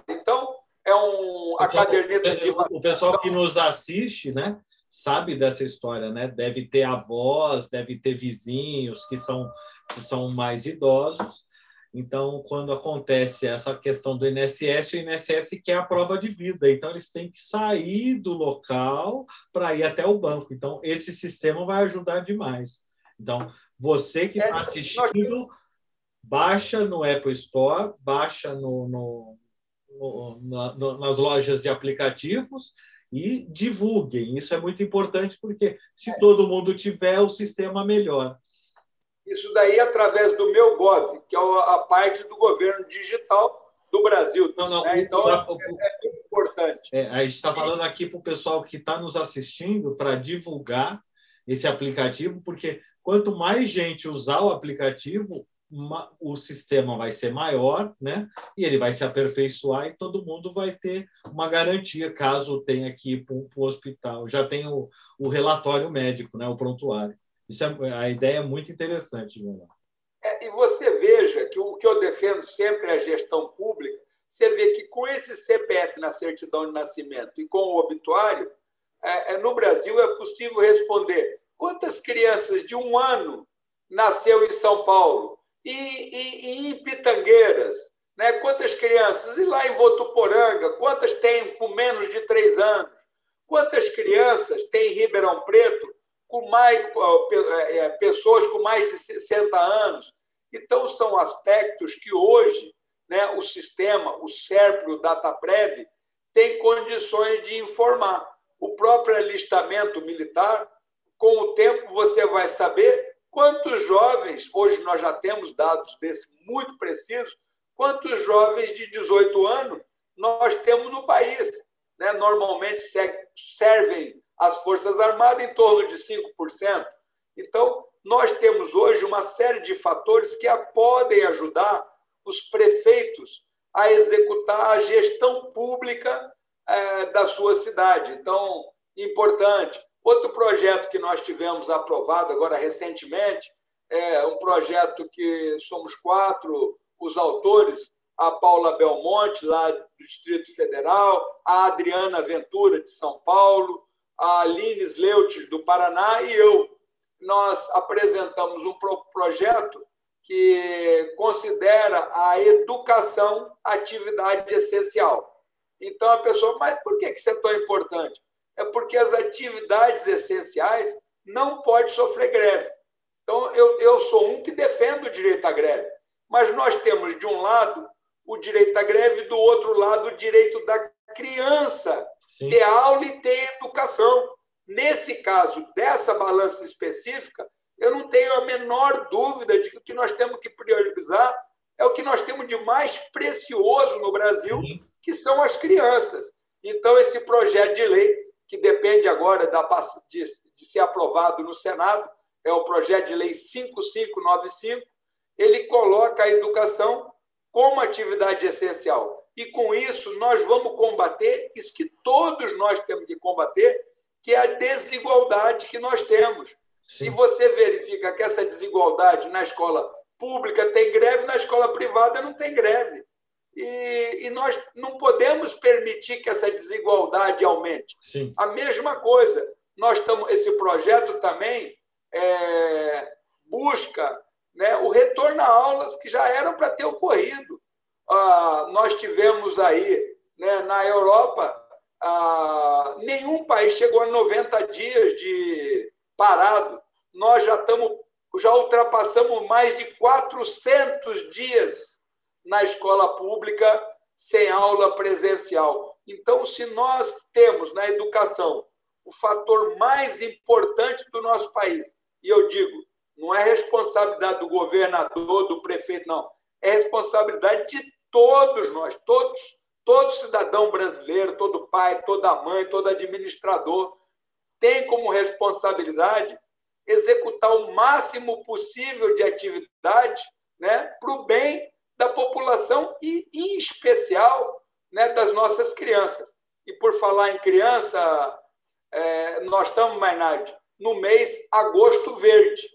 S2: Então, é um, a caderneta de
S1: O pessoal que nos assiste, né? sabe dessa história, né? Deve ter avós, deve ter vizinhos que são que são mais idosos Então, quando acontece essa questão do INSS, o INSS quer a prova de vida. Então, eles têm que sair do local para ir até o banco. Então, esse sistema vai ajudar demais. Então, você que está é, assistindo, baixa no Apple Store, baixa no, no, no, na, nas lojas de aplicativos e divulguem. Isso é muito importante, porque se é. todo mundo tiver, o sistema melhora.
S2: Isso daí através do meu Gov, que é a parte do governo digital do Brasil. Não, não, né? Então, é, é, muito importante.
S1: É, a gente está falando aqui para o pessoal que está nos assistindo para divulgar esse aplicativo, porque quanto mais gente usar o aplicativo, uma, o sistema vai ser maior, né? E ele vai se aperfeiçoar e todo mundo vai ter uma garantia caso tenha que ir para o hospital. Já tem o, o relatório médico, né? O prontuário. Isso é, a ideia é muito interessante, João.
S2: É, e você veja que o que eu defendo sempre é a gestão pública. Você vê que com esse CPF na certidão de nascimento e com o obituário, é, é, no Brasil é possível responder quantas crianças de um ano nasceu em São Paulo e, e, e em Pitangueiras, né? quantas crianças, e lá em Votuporanga, quantas tem com menos de três anos, quantas crianças tem em Ribeirão Preto com mais, é, é, pessoas com mais de 60 anos. Então, são aspectos que hoje né, o sistema, o SERPRO, o DataPrev, tem condições de informar. O próprio alistamento militar, com o tempo, você vai saber quantos jovens, hoje nós já temos dados desse muito precisos, quantos jovens de 18 anos nós temos no país. Né? Normalmente servem as Forças Armadas em torno de 5%. Então, nós temos hoje uma série de fatores que podem ajudar os prefeitos a executar a gestão pública é, da sua cidade. Então, importante. Outro projeto que nós tivemos aprovado agora recentemente é um projeto que somos quatro os autores, a Paula Belmonte, lá do Distrito Federal, a Adriana Ventura, de São Paulo, a Aline Sleut, do Paraná, e eu. Nós apresentamos um projeto que considera a educação atividade essencial. Então, a pessoa, mas por que isso é tão importante? É porque as atividades essenciais não podem sofrer greve. Então, eu, eu sou um que defendo o direito à greve, mas nós temos, de um lado, o direito à greve, do outro lado, o direito da criança Sim. ter aula e ter educação. Nesse caso, dessa balança específica, eu não tenho a menor dúvida de que o que nós temos que priorizar é o que nós temos de mais precioso no Brasil, que são as crianças. Então, esse projeto de lei, que depende agora da, de, de ser aprovado no Senado, é o projeto de lei 5595, ele coloca a educação como atividade essencial. E com isso nós vamos combater isso que todos nós temos que combater, que é a desigualdade que nós temos. Sim. E você verifica que essa desigualdade na escola pública tem greve, na escola privada não tem greve. E, e nós não podemos permitir que essa desigualdade aumente. Sim. A mesma coisa, nós estamos, esse projeto também é, busca né, o retorno a aulas que já eram para ter ocorrido nós tivemos aí, né, na Europa, ah, nenhum país chegou a 90 dias de parado. Nós já estamos, já ultrapassamos mais de 400 dias na escola pública sem aula presencial. Então, se nós temos na educação o fator mais importante do nosso país, e eu digo, não é responsabilidade do governador, do prefeito, não, é responsabilidade de todos nós, todos, todo cidadão brasileiro, todo pai, toda mãe, todo administrador, tem como responsabilidade executar o máximo possível de atividade né, para o bem da população e, em especial, né, das nossas crianças. E por falar em criança, é, nós estamos, Maynard, no mês Agosto Verde,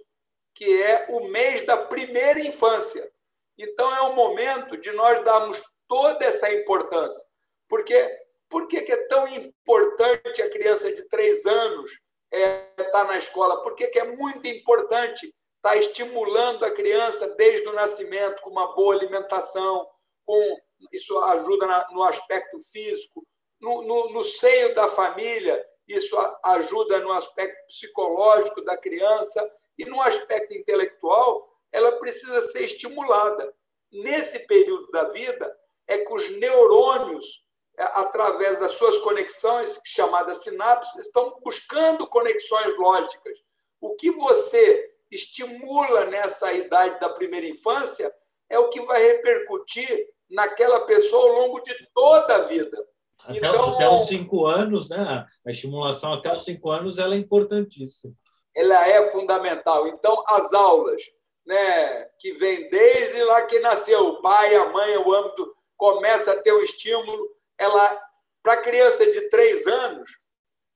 S2: que é o mês da primeira infância. Então, é o momento de nós darmos toda essa importância. Porque, por que é tão importante a criança de três anos estar é, tá na escola? Por que é muito importante estar está estimulando a criança desde o nascimento com uma boa alimentação, com isso ajuda no aspecto físico, no, no, no seio da família, isso ajuda no aspecto psicológico da criança e no aspecto intelectual, ela precisa ser estimulada. Nesse período da vida, é que os neurônios, é, através das suas conexões, chamadas sinapses, estão buscando conexões lógicas. O que você estimula nessa idade da primeira infância é o que vai repercutir naquela pessoa ao longo de toda a vida.
S1: Até, então, até os cinco anos, né? A estimulação até os cinco anos ela é importantíssima.
S2: Ela é fundamental. Então, as aulas, né, que vem desde lá que nasceu, o pai, a mãe, o âmbito, começa a ter o estímulo. Ela, para a criança de três anos,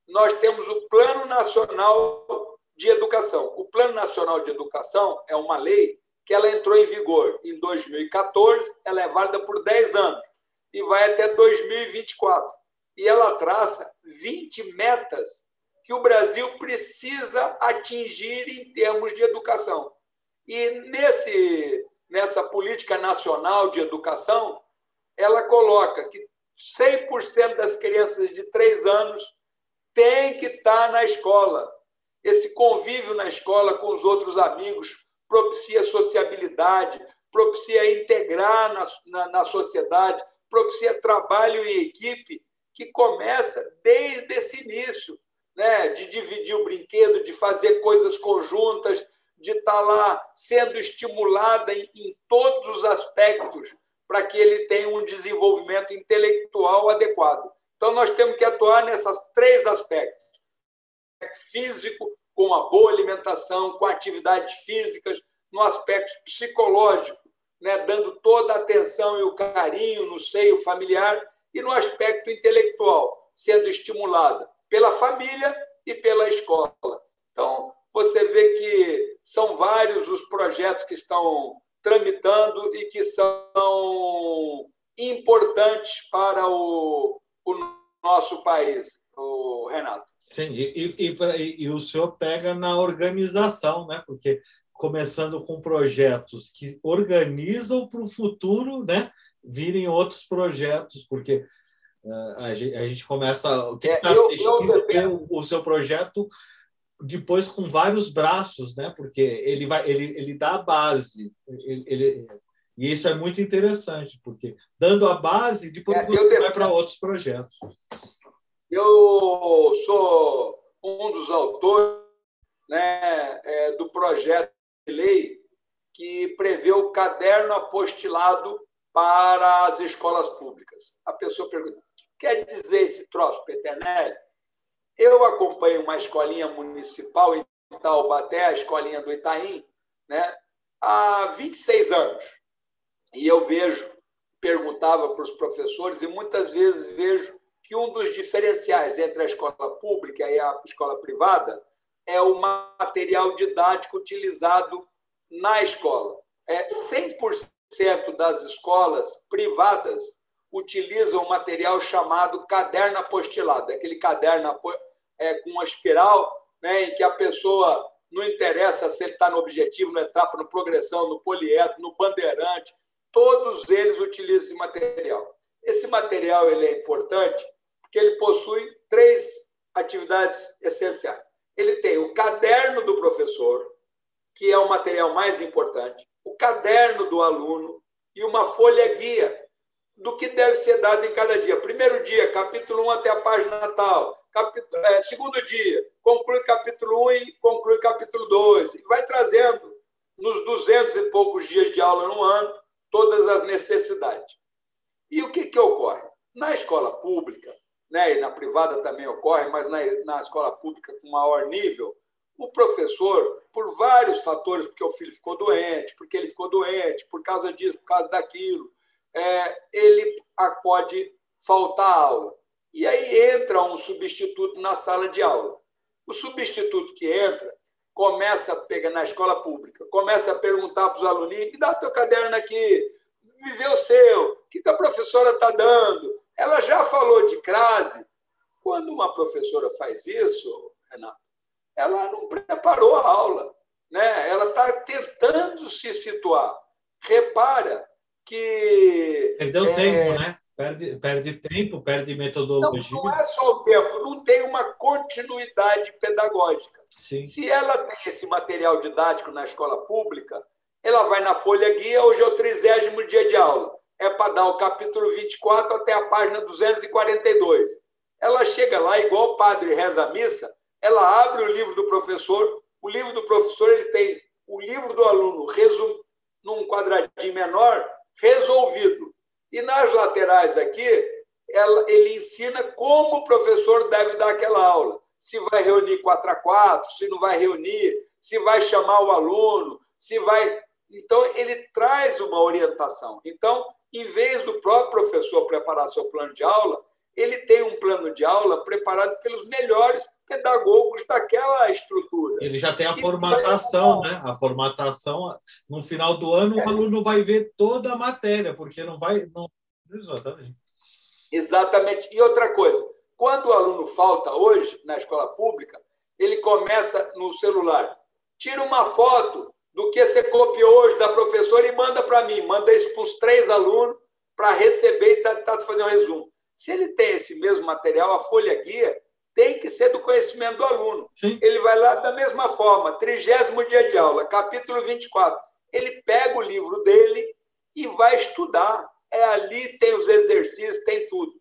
S2: nós temos o Plano Nacional de Educação. O Plano Nacional de Educação é uma lei que ela entrou em vigor em 2014, ela é válida por 10 anos e vai até 2024. E ela traça 20 metas que o Brasil precisa atingir em termos de educação. E nesse, nessa política nacional de educação, ela coloca que 100% das crianças de 3 anos têm que estar na escola. Esse convívio na escola com os outros amigos propicia sociabilidade, propicia integrar na, na, na sociedade, propicia trabalho em equipe que começa desde esse início, né? de dividir o brinquedo, de fazer coisas conjuntas, de estar lá sendo estimulada em, em todos os aspectos para que ele tenha um desenvolvimento intelectual adequado. Então, nós temos que atuar nesses três aspectos: físico, com uma boa alimentação, com atividades físicas, no aspecto psicológico, né, dando toda a atenção e o carinho no seio familiar e no aspecto intelectual, sendo estimulada pela família e pela escola. Então, você vê que são vários os projetos que estão tramitando e que são importantes para o, o nosso país, o Renato.
S1: Sim, e, e, e, e, o senhor pega na organização, né? Porque começando com projetos que organizam para o futuro, né? Virem outros projetos, porque uh, a, gente, a, gente, começa. Quem está é, assistindo o, o seu projeto depois com vários braços, né? Porque ele vai, ele, ele dá a base, ele, ele e isso é muito interessante, porque dando a base, depois é, você vai para outros projetos.
S2: Eu sou um dos autores né, é, do projeto lei que prevê o caderno apostilado para as escolas públicas. A pessoa pergunta: o que quer dizer esse troço, Peternelli? Eu acompanho uma escolinha municipal em Taubaté, a escolinha do Itaim, né, há 26 anos. E eu vejo, perguntava para os professores, e muitas vezes vejo que um dos diferenciais entre a escola pública e a escola privada é o material didático utilizado na escola. É 100% das escolas privadas utilizam um material chamado caderno apostilado, aquele caderno é, com uma espiral né, em que a pessoa não interessa se ele está no objetivo, na etapa, no progressão, no poliedro, no bandeirante, todos eles utilizam esse material. Esse material ele é importante porque ele possui três atividades essenciais ele tem o caderno do professor, que é o material mais importante, o caderno do aluno e uma folha guia do que deve ser dado em cada dia. Primeiro dia, capítulo 1 até a página tal. Capítulo, é, segundo dia, conclui capítulo 1 e conclui capítulo 2. E vai trazendo, nos 200 e poucos dias de aula no ano, todas as necessidades. E o que, que ocorre? Na escola pública, né, e na privada também ocorre, mas na, na escola pública com maior nível, o professor, por vários fatores, porque o filho ficou doente, porque ele ficou doente, por causa disso, por causa daquilo, é, ele pode faltar aula. E aí entra um substituto na sala de aula. O substituto que entra começa a pegar na escola pública, começa a perguntar para os alunos: me dá teu caderno aqui, me vê o seu, o que a professora está dando? Ela já falou de crase. Quando uma professora faz isso, Renato, ela não preparou a aula. né? ela está tentando se situar. Repara que.
S1: Perdeu é... tempo, né? Perde, perde tempo, perde metodologia.
S2: Não, não é só o tempo, não tem uma continuidade pedagógica. Sim. Se ela tem esse material didático na escola pública, ela vai na folha guia, hoje é o trigésimo dia de aula. É para dar o capítulo 24 até a página 242. Ela chega lá, igual o padre reza a missa, ela abre o livro do professor, o livro do professor ele tem o livro do aluno resum, num quadradinho menor, resolvido. E nas laterais aqui, ela, ele ensina como o professor deve dar aquela aula. Se vai reunir 4 a 4, se não vai reunir, se vai chamar o aluno, se vai. Então, ele traz uma orientação. Então, em vez do próprio professor preparar seu plano de aula, ele tem um plano de aula preparado pelos melhores pedagogos daquela estrutura.
S1: Ele já tem a e formatação, né? A formatação, no final do ano, é. o aluno vai ver toda a matéria, porque não vai. Não...
S2: Exatamente. Exatamente. E outra coisa, quando o aluno falta hoje na escola pública, ele começa no celular. Tira uma foto do que você copiou hoje da professora e manda para mim. Manda isso para os três alunos para receber e tentar tá, fazer um resumo. Se ele tem esse mesmo material, a folha guia tem que ser do conhecimento do aluno. Sim. Ele vai lá da mesma forma, trigésimo dia de aula, capítulo 24. Ele pega o livro dele e vai estudar. É ali, tem os exercícios, tem tudo.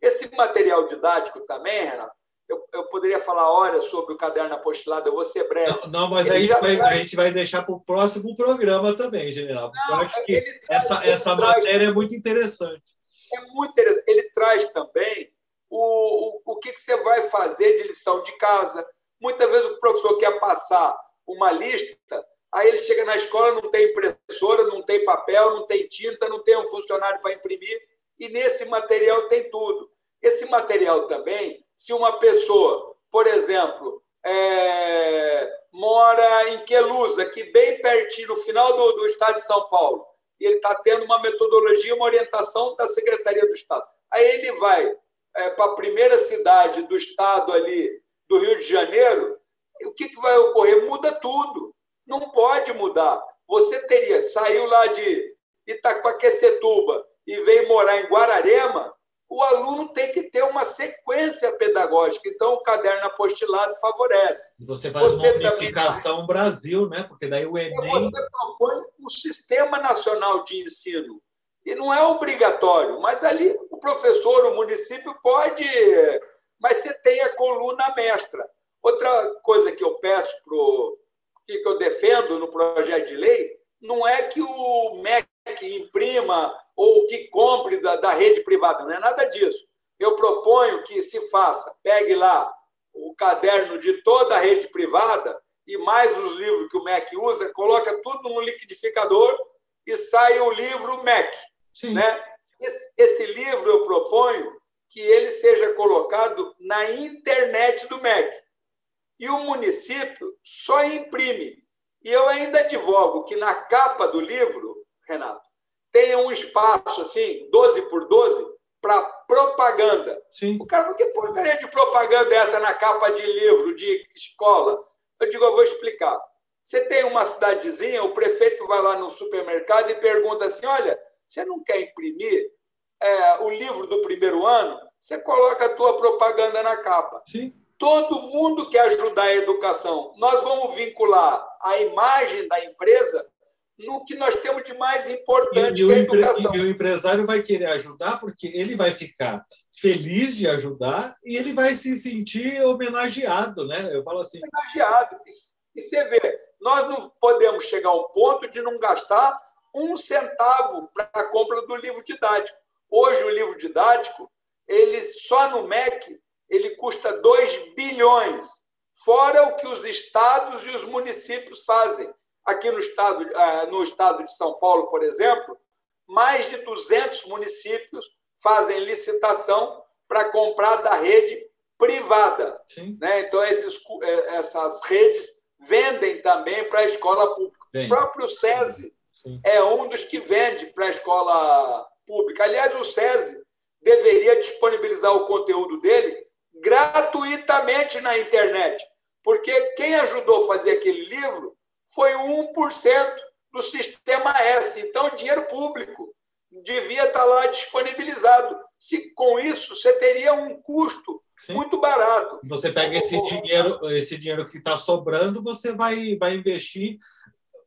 S2: Esse material didático também, Renato, eu, eu poderia falar horas sobre o caderno apostilado, eu vou ser breve.
S1: Não, não mas aí vai, traz... a gente vai deixar para o próximo programa também, general. Não, eu acho que traz, essa, essa matéria é muito interessante.
S2: É muito interessante. Ele traz também o, o, o que, que você vai fazer de lição de casa. Muitas vezes o professor quer passar uma lista, aí ele chega na escola, não tem impressora, não tem papel, não tem tinta, não tem um funcionário para imprimir, e nesse material tem tudo. Esse material também, se uma pessoa, por exemplo, é, mora em Queluz, aqui bem pertinho, no final do, do estado de São Paulo, e ele está tendo uma metodologia, uma orientação da Secretaria do Estado. Aí ele vai é, para a primeira cidade do estado ali do Rio de Janeiro, o que, que vai ocorrer? Muda tudo. Não pode mudar. Você teria, saiu lá de Itaquaquecetuba e veio morar em Guararema, o aluno tem que ter uma sequência pedagógica. Então, o caderno apostilado favorece.
S1: Você faz você uma unificação também... Brasil, né? Porque daí o Enem...
S2: Você propõe um sistema nacional de ensino e não é obrigatório, mas ali o professor, o município pode, mas você tem a coluna mestra. Outra coisa que eu peço pro que eu defendo no projeto de lei não é que o MEC imprima ou que compre da, da rede privada, não é nada disso. Eu proponho que se faça, pegue lá o caderno de toda a rede privada e mais os livros que o MEC usa, coloca tudo no liquidificador e sai o livro MEC. Né? Esse, esse livro eu proponho que ele seja colocado na internet do MEC. E o município só imprime. E eu ainda advogo que na capa do livro, Renato, tenha um espaço assim, 12 por 12, para propaganda. Sim. O cara que porcaria de propaganda é essa na capa de livro, de escola? Eu digo, eu vou explicar. Você tem uma cidadezinha, o prefeito vai lá no supermercado e pergunta assim: olha, você não quer imprimir é, o livro do primeiro ano? Você coloca a tua propaganda na capa. Sim. Todo mundo quer ajudar a educação. Nós vamos vincular a imagem da empresa no que nós temos de mais importante, e, que é a educação.
S1: E o empresário vai querer ajudar porque ele vai ficar feliz de ajudar e ele vai se sentir homenageado, né? Eu falo assim.
S2: Homenageado. E você vê, nós não podemos chegar a um ponto de não gastar um centavo para a compra do livro didático. Hoje, o livro didático, ele só no MEC, ele custa 2 bilhões, fora o que os estados e os municípios fazem. Aqui no estado, eh, no estado de São Paulo, por exemplo, mais de 200 municípios fazem licitação para comprar da rede privada. Né? Então, esses, eh, essas redes vendem também para a escola pública. Bem. O próprio SESI Sim. é um dos que vende para a escola pública. Aliás, o SESI deveria disponibilizar o conteúdo dele gratuitamente na internet, porque quem ajudou a fazer aquele livro foi 1% do sistema S. Então, dinheiro público devia estar lá disponibilizado. Se com isso você teria um custo Sim. muito barato.
S1: Você pega esse dinheiro, esse dinheiro que está sobrando, você vai, vai investir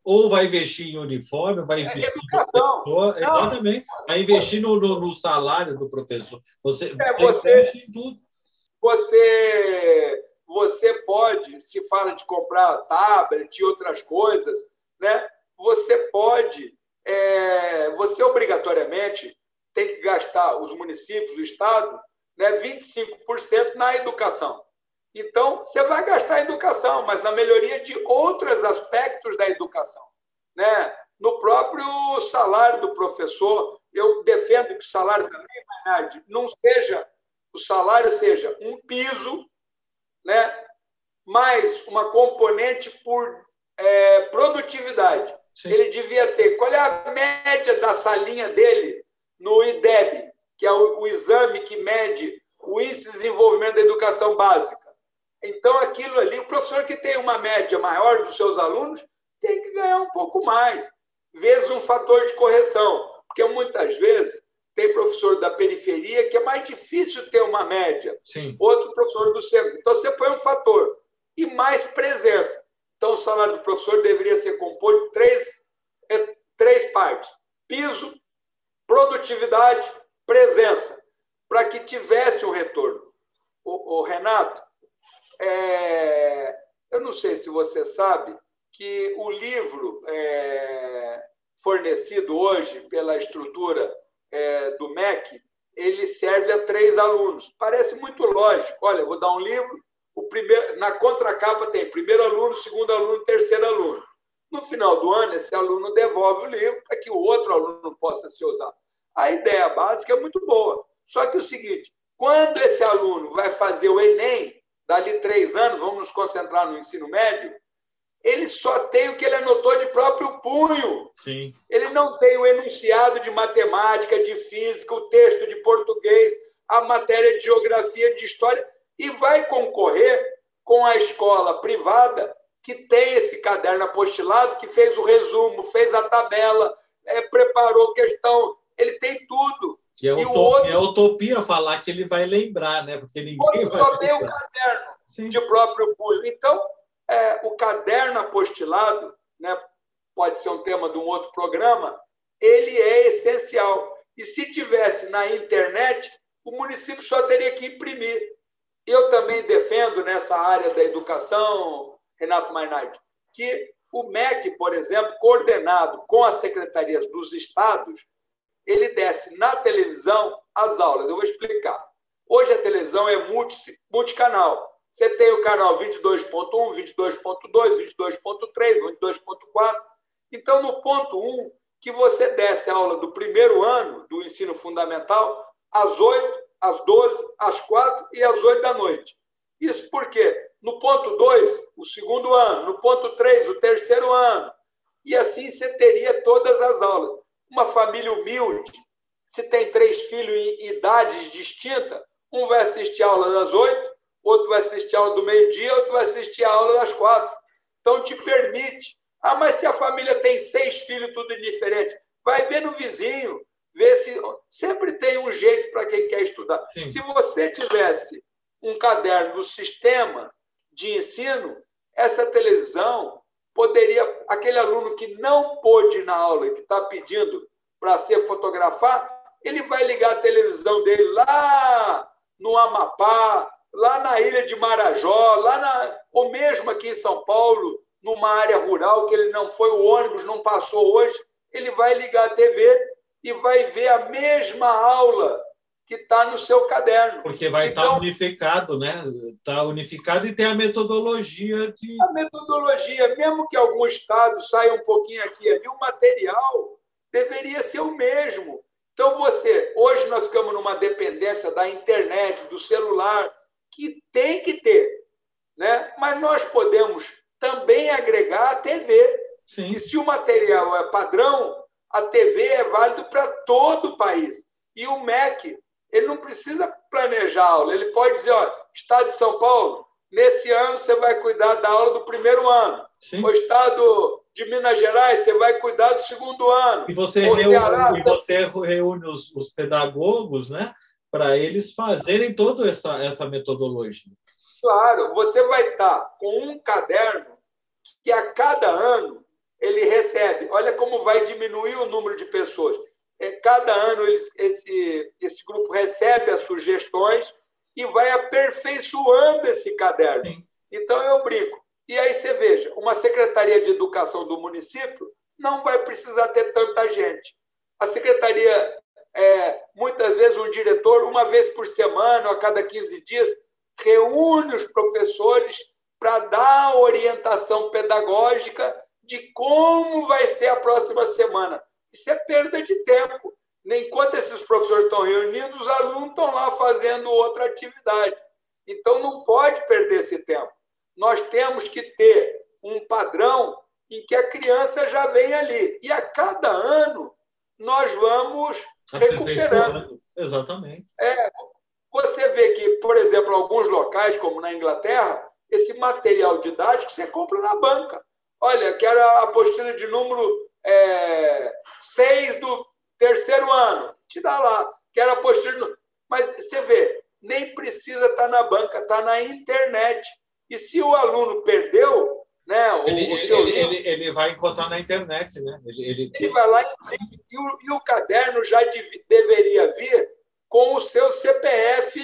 S1: ou vai investir em uniforme, vai é investir é
S2: educação.
S1: Professor, exatamente, vai investir no, no, no, salário do professor. Você,
S2: é, você investe em tudo. Você, você pode, se fala de comprar tablet e outras coisas, né? Você pode, é, você obrigatoriamente tem que gastar os municípios, o estado, né, 25% na educação. Então, você vai gastar em educação, mas na melhoria de outros aspectos da educação. Né? No próprio salário do professor, eu defendo que o salário também, Bernardo, não seja, o salário seja um piso, né? mais uma componente por é, produtividade. Sim. Ele devia ter. Qual é a média da salinha dele no IDEB, que é o, o exame que mede o índice de desenvolvimento da educação básica? Então, aquilo ali, o professor que tem uma média maior dos seus alunos tem que ganhar um pouco mais, vezes um fator de correção, porque muitas vezes tem professor da periferia que é mais difícil ter uma média,
S1: Sim.
S2: outro professor do centro. Então, você põe um fator e mais presença. Então, o salário do professor deveria ser composto de três, é, três partes: piso, produtividade, presença, para que tivesse um retorno. O, o Renato, é, eu não sei se você sabe que o livro é, fornecido hoje pela estrutura é, do MEC, ele serve a três alunos. Parece muito lógico. Olha, vou dar um livro, o primeiro, na contracapa tem primeiro aluno, segundo aluno, terceiro aluno. No final do ano, esse aluno devolve o livro para que o outro aluno possa ser usado. A ideia básica é muito boa. Só que é o seguinte: quando esse aluno vai fazer o Enem, dali três anos, vamos nos concentrar no ensino médio, ele só tem o que ele anotou de próprio punho.
S1: Sim.
S2: Ele não tem o enunciado de matemática, de física, o texto de português, a matéria de geografia, de história, e vai concorrer com a escola privada que tem esse caderno apostilado, que fez o resumo, fez a tabela, é, preparou questão, ele tem tudo.
S1: Que é, utopia, outro, é utopia falar que ele vai lembrar, né? Porque ninguém
S2: só tem o caderno Sim. de próprio punho. Então, é, o caderno apostilado, né, pode ser um tema de um outro programa, ele é essencial. E se tivesse na internet, o município só teria que imprimir. Eu também defendo nessa área da educação, Renato Mainardi, que o MEC, por exemplo, coordenado com as secretarias dos estados, ele desce na televisão as aulas. Eu vou explicar. Hoje a televisão é multi, multicanal. Você tem o canal 22.1, 22.2, 22.3, 22.4. Então, no ponto 1, que você desce a aula do primeiro ano do ensino fundamental às 8, às 12, às 4 e às 8 da noite. Isso porque no ponto 2, o segundo ano, no ponto 3, o terceiro ano. E assim você teria todas as aulas uma família humilde, se tem três filhos em idades distintas, um vai assistir a aula das oito, outro vai assistir a aula do meio-dia, outro vai assistir a aula das quatro. Então, te permite. Ah, mas se a família tem seis filhos, tudo diferente, vai ver no vizinho, ver se. Sempre tem um jeito para quem quer estudar. Sim. Se você tivesse um caderno do sistema de ensino, essa televisão poderia, aquele aluno que não pôde na aula e que está pedindo para ser fotografar, ele vai ligar a televisão dele lá no Amapá, lá na ilha de Marajó, lá na, ou mesmo aqui em São Paulo, numa área rural que ele não foi, o ônibus não passou hoje, ele vai ligar a TV e vai ver a mesma aula que está no seu caderno.
S1: Porque vai estar tá então, tá unificado, né? Está unificado e tem a metodologia de.
S2: A metodologia, mesmo que algum estado saia um pouquinho aqui ali, o material deveria ser o mesmo. Então, você, hoje nós ficamos numa dependência da internet, do celular, que tem que ter, né? mas nós podemos também agregar a TV.
S1: Sim.
S2: E se o material é padrão, a TV é válido para todo o país. E o MEC ele não precisa planejar aula, ele pode dizer, ó, Estado de São Paulo, Nesse ano, você vai cuidar da aula do primeiro ano. Sim. O estado de Minas Gerais, você vai cuidar do segundo ano.
S1: E você, reúne, Ceará, e você reúne os, os pedagogos né, para eles fazerem toda essa, essa metodologia.
S2: Claro, você vai estar com um caderno que a cada ano ele recebe. Olha como vai diminuir o número de pessoas. É, cada ano eles, esse, esse grupo recebe as sugestões e vai aperfeiçoando esse caderno. Então eu brinco. E aí você veja, uma secretaria de educação do município não vai precisar ter tanta gente. A secretaria, é, muitas vezes, um diretor, uma vez por semana, ou a cada 15 dias, reúne os professores para dar orientação pedagógica de como vai ser a próxima semana. Isso é perda de tempo. Enquanto esses professores estão reunidos, os alunos estão lá fazendo outra atividade. Então, não pode perder esse tempo. Nós temos que ter um padrão em que a criança já vem ali. E a cada ano, nós vamos recuperando.
S1: Exatamente.
S2: É, você vê que, por exemplo, alguns locais, como na Inglaterra, esse material didático você compra na banca. Olha, quero a apostila de número é, 6 do terceiro ano. Te dá lá. Quero a apostila. De... Mas você vê, nem precisa estar na banca, está na internet. E se o aluno perdeu, né, o,
S1: ele,
S2: o seu
S1: ele, livro, ele, ele, vai encontrar na internet, né? Ele, ele...
S2: ele vai lá e, e, o, e o caderno já de, deveria vir com o seu CPF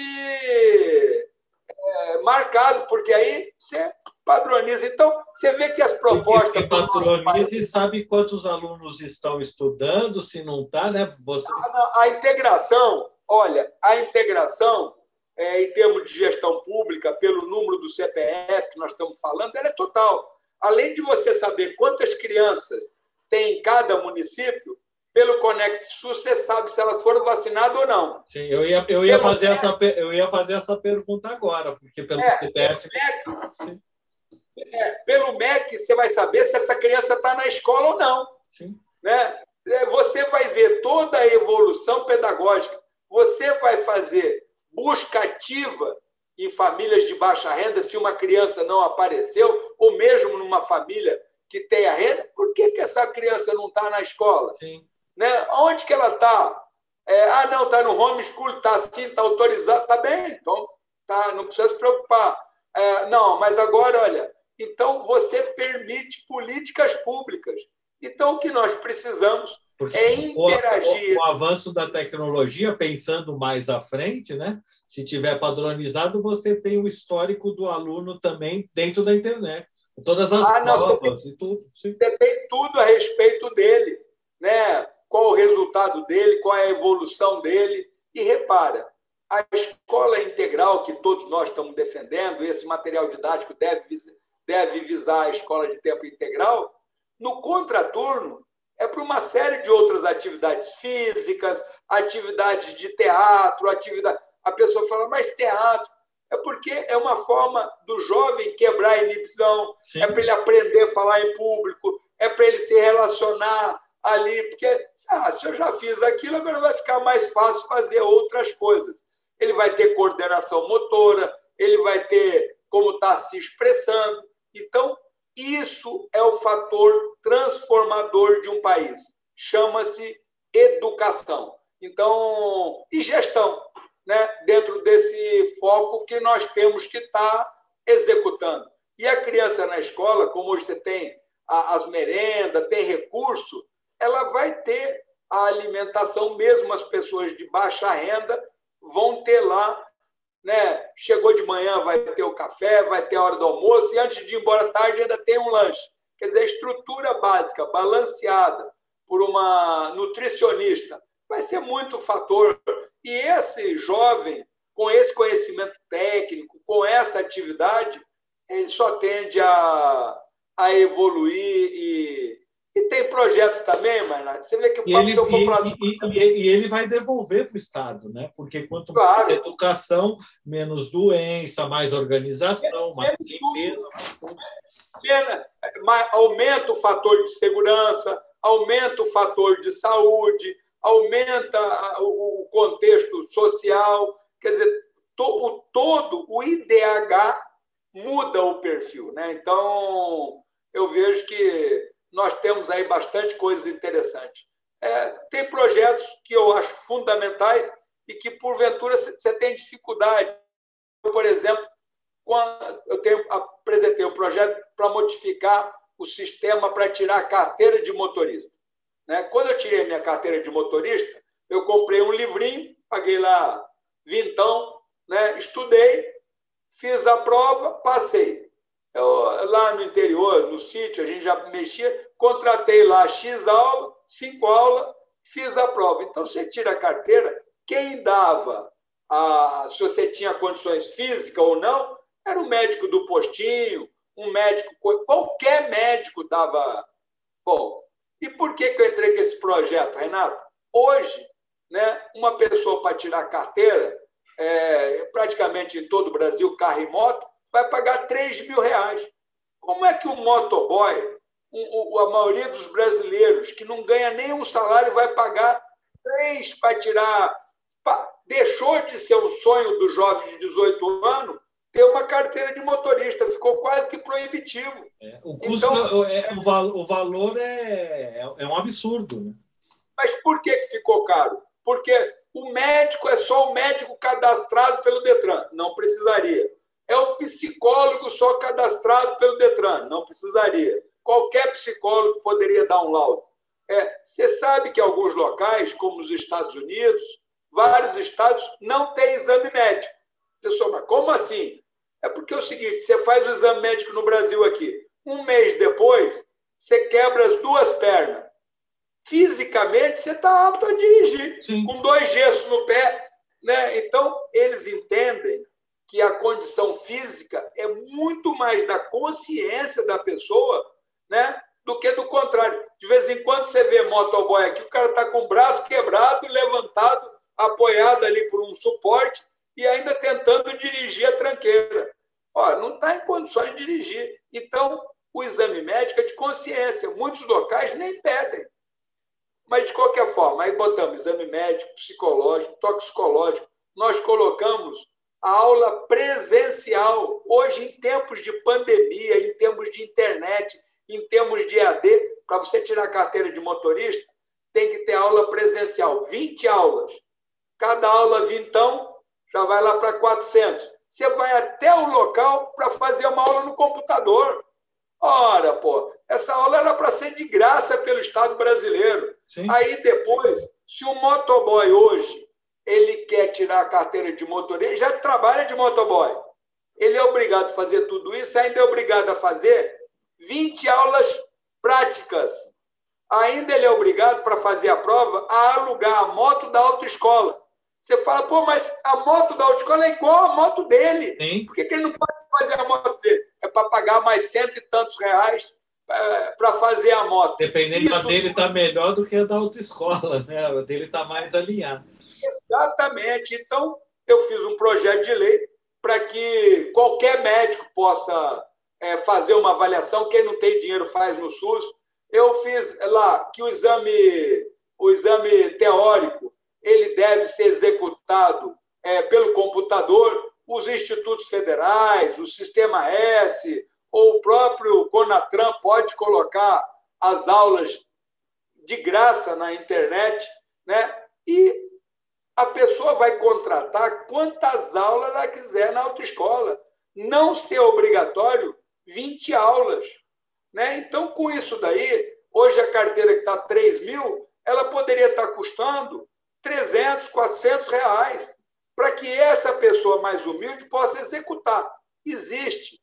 S2: é, marcado, porque aí você padroniza. Então, você vê que as propostas. Porque
S1: padroniza e sabe quantos alunos estão estudando, se não está, né? Você...
S2: A, a, integração, olha, a integração, é, em termos de gestão pública, pelo número do CPF que nós estamos falando, ela é total. Além de você saber quantas crianças tem em cada município, pelo Conect SUS, você sabe se elas foram vacinadas ou não.
S1: Sim, eu ia, eu ia, fazer, essa, eu ia fazer essa pergunta agora, porque pelo é, CPF...
S2: Pelo MEC, é, pelo MEC, você vai saber se essa criança está na escola ou não.
S1: Sim.
S2: Né? É, você vai ver toda a evolução pedagógica. Você vai fazer busca ativa em famílias de baixa renda, se uma criança não apareceu, ou mesmo numa família que tenha renda, por que, que essa criança não está na escola?
S1: Sim.
S2: Né? Onde que ela está? É, ah, não, está no homeschool, está assim, está autorizado, está bem, então tá, não precisa se preocupar. É, não, mas agora, olha, então você permite políticas públicas. Então, o que nós precisamos Porque é interagir.
S1: O, o, o, avanço da tecnologia, pensando mais à frente, né? se tiver padronizado, você tem o histórico do aluno também dentro da internet. Todas as ah, não, provas
S2: e tudo. Sim. Você tem tudo a respeito dele. Né? Qual o resultado dele, qual é a evolução dele. E repara, a escola integral que todos nós estamos defendendo, esse material didático deve, deve visar a escola de tempo integral, no contraturno é para uma série de outras atividades físicas, atividades de teatro, atividade. A pessoa fala, mas teatro é porque é uma forma do jovem quebrar a inibição, Sim. é para ele aprender a falar em público, é para ele se relacionar ali, porque ah, se eu já fiz aquilo, agora vai ficar mais fácil fazer outras coisas. Ele vai ter coordenação motora, ele vai ter como está se expressando. Então, isso é o fator transformador de um país. Chama-se educação. Então, e gestão, né? dentro desse foco que nós temos que estar tá executando. E a criança na escola, como hoje você tem as merendas, tem recurso, ela vai ter a alimentação, mesmo as pessoas de baixa renda vão ter lá, né? Chegou de manhã, vai ter o café, vai ter a hora do almoço, e antes de ir embora tarde ainda tem um lanche. Quer dizer, a estrutura básica, balanceada por uma nutricionista, vai ser muito fator. E esse jovem, com esse conhecimento técnico, com essa atividade, ele só tende a, a evoluir e e tem projetos também, Maynard. Você vê que
S1: o ele, se eu for falar e, e, e, ele vai devolver para o Estado, né? Porque quanto claro. mais educação, menos doença, mais organização, mais limpeza,
S2: mais Aumenta o fator de segurança, aumenta o fator de saúde, aumenta o contexto social. Quer dizer, o todo, o IDH muda o perfil. Né? Então, eu vejo que nós temos aí bastante coisas interessantes. É, tem projetos que eu acho fundamentais e que, porventura, você tem dificuldade. Eu, por exemplo, eu tenho, apresentei um projeto para modificar o sistema para tirar a carteira de motorista. Né? Quando eu tirei minha carteira de motorista, eu comprei um livrinho, paguei lá vintão, né? estudei, fiz a prova, passei. Eu, lá no interior, no sítio, a gente já mexia, contratei lá X aula, cinco aulas, fiz a prova. Então, você tira a carteira, quem dava, a, se você tinha condições físicas ou não, era o médico do postinho, um médico, qualquer médico dava. Bom, e por que, que eu entrei com esse projeto, Renato? Hoje, né, uma pessoa para tirar carteira, é, praticamente em todo o Brasil, carro e moto, vai pagar 3 mil reais. Como é que o motoboy, a maioria dos brasileiros que não ganha nenhum salário, vai pagar 3 para tirar. Deixou de ser um sonho do jovem de 18 anos ter uma carteira de motorista, ficou quase que proibitivo.
S1: É, o custo, então, é, o, o, valor é, é, é um absurdo. Né?
S2: Mas por que, que ficou caro? Porque o médico é só o médico cadastrado pelo Detran, não precisaria. É o psicólogo só cadastrado pelo Detran, não precisaria. Qualquer psicólogo poderia dar um laudo. É, você sabe que alguns locais, como os Estados Unidos, vários estados não têm exame médico. Pessoal, mas como assim? É porque é o seguinte: você faz o exame médico no Brasil aqui, um mês depois, você quebra as duas pernas. Fisicamente, você está apto a dirigir, Sim. com dois gessos no pé. Né? Então, eles entendem que a condição física é muito mais da consciência da pessoa né? do que do contrário. De vez em quando você vê motoboy aqui, o cara está com o braço quebrado, levantado, apoiado ali por um suporte e ainda tentando dirigir a tranqueira. Ó, não está em condições de dirigir. Então, o exame médico é de consciência. Muitos locais nem pedem. Mas, de qualquer forma, aí botamos exame médico, psicológico, toxicológico. Nós colocamos aula presencial. Hoje, em tempos de pandemia, em tempos de internet, em termos de EAD, para você tirar a carteira de motorista, tem que ter aula presencial. 20 aulas. Cada aula, vintão, já vai lá para 400 você vai até o local para fazer uma aula no computador. Ora, pô, essa aula era para ser de graça pelo Estado brasileiro. Sim. Aí depois, se o motoboy hoje ele quer tirar a carteira de motorista, já trabalha de motoboy. Ele é obrigado a fazer tudo isso, ainda é obrigado a fazer 20 aulas práticas. Ainda ele é obrigado, para fazer a prova, a alugar a moto da autoescola. Você fala, pô, mas a moto da autoescola é igual a moto dele. Sim. Por que, que ele não pode fazer a moto dele? É para pagar mais cento e tantos reais para fazer a moto.
S1: Dependendo Isso... dele, está melhor do que a da autoescola, né? A dele está mais alinhado.
S2: Exatamente. Então, eu fiz um projeto de lei para que qualquer médico possa é, fazer uma avaliação. Quem não tem dinheiro faz no SUS. Eu fiz lá que o exame, o exame teórico ele deve ser executado é, pelo computador, os institutos federais, o Sistema S, ou o próprio Conatran pode colocar as aulas de graça na internet, né? E a pessoa vai contratar quantas aulas ela quiser na autoescola. Não ser obrigatório 20 aulas. Né? Então, com isso daí, hoje a carteira que está 3 mil, ela poderia estar custando 300, 400 reais, para que essa pessoa mais humilde possa executar. Existe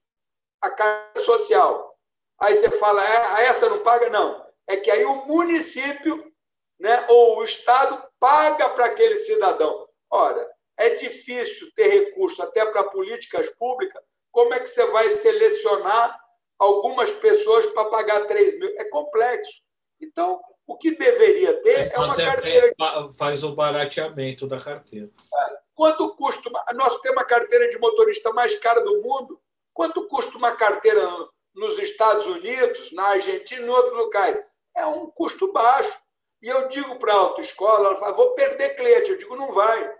S2: a carga social. Aí você fala, é, essa não paga? Não. É que aí o município né, ou o Estado paga para aquele cidadão. Ora, é difícil ter recurso até para políticas públicas. Como é que você vai selecionar algumas pessoas para pagar 3 mil? É complexo. Então, o que deveria ter é uma carteira.
S1: Faz o barateamento da carteira.
S2: Quanto custa? Nós temos a carteira de motorista mais cara do mundo. Quanto custa uma carteira nos Estados Unidos, na Argentina e em outros locais? É um custo baixo. E eu digo para a autoescola, ela fala, vou perder cliente. Eu digo, não vai.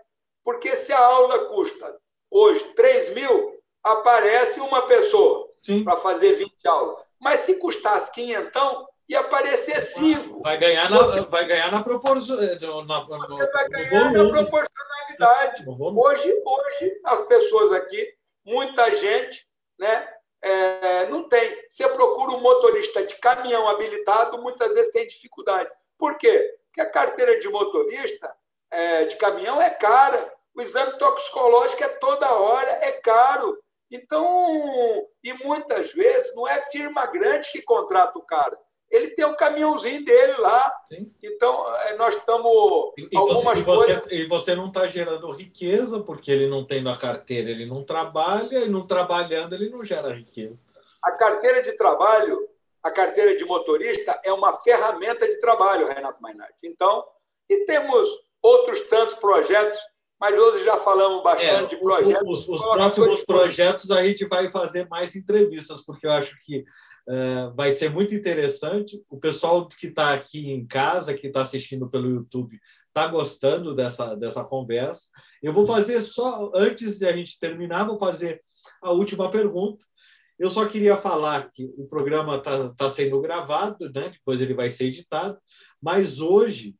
S2: Porque se a aula custa hoje 3 mil, aparece uma pessoa para fazer 20 aulas. Mas se custasse quinhentão, ia aparecer cinco.
S1: Vai ganhar na, você, vai ganhar na proporção. Eh,
S2: na, você vai ganhar na proporcionalidade. Hoje, hoje, as pessoas aqui, muita gente, né, é, não tem. Você procura um motorista de caminhão habilitado, muitas vezes tem dificuldade. Por quê? Porque a carteira de motorista é, de caminhão é cara. O exame toxicológico é toda hora, é caro. Então, e muitas vezes não é firma grande que contrata o cara ele tem o caminhãozinho dele lá. Sim. Então, é, nós estamos.
S1: Algumas você, coisas. E você não está gerando riqueza, porque ele não tem na carteira, ele não trabalha, e não trabalhando, ele não gera riqueza.
S2: A carteira de trabalho, a carteira de motorista, é uma ferramenta de trabalho, Renato Mainardi. Então, e temos outros tantos projetos mas hoje já falamos bastante é, de projetos.
S1: Os, os próximos projetos a gente vai fazer mais entrevistas, porque eu acho que Uh, vai ser muito interessante. O pessoal que está aqui em casa, que está assistindo pelo YouTube, está gostando dessa, dessa conversa. Eu vou fazer só, antes de a gente terminar, vou fazer a última pergunta. Eu só queria falar que o programa está tá sendo gravado, né? depois ele vai ser editado, mas hoje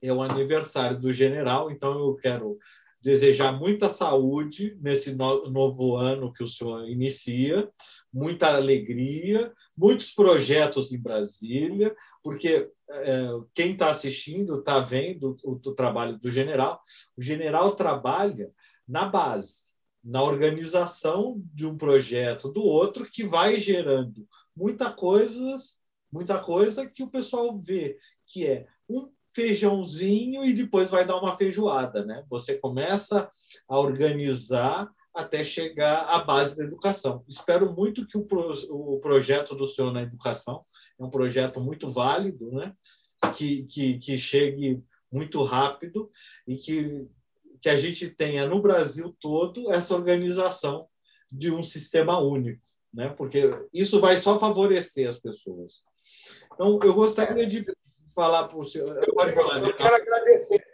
S1: é o aniversário do general, então eu quero desejar muita saúde nesse novo ano que o senhor inicia, muita alegria, muitos projetos em Brasília, porque é, quem está assistindo está vendo o, o, trabalho do general. O general trabalha na base, na organização de um projeto do outro, que vai gerando muita coisas, muita coisa que o pessoal vê que é um feijãozinho e depois vai dar uma feijoada, né? Você começa a organizar até chegar à base da educação. Espero muito que o, pro, o projeto do senhor na educação é um projeto muito válido, né? Que, que, que chegue muito rápido e que, que a gente tenha no Brasil todo essa organização de um sistema único, né? Porque isso vai só favorecer as pessoas. Então, eu gostaria de falar para o senhor.
S2: Pode falar, eu, eu quero agradecer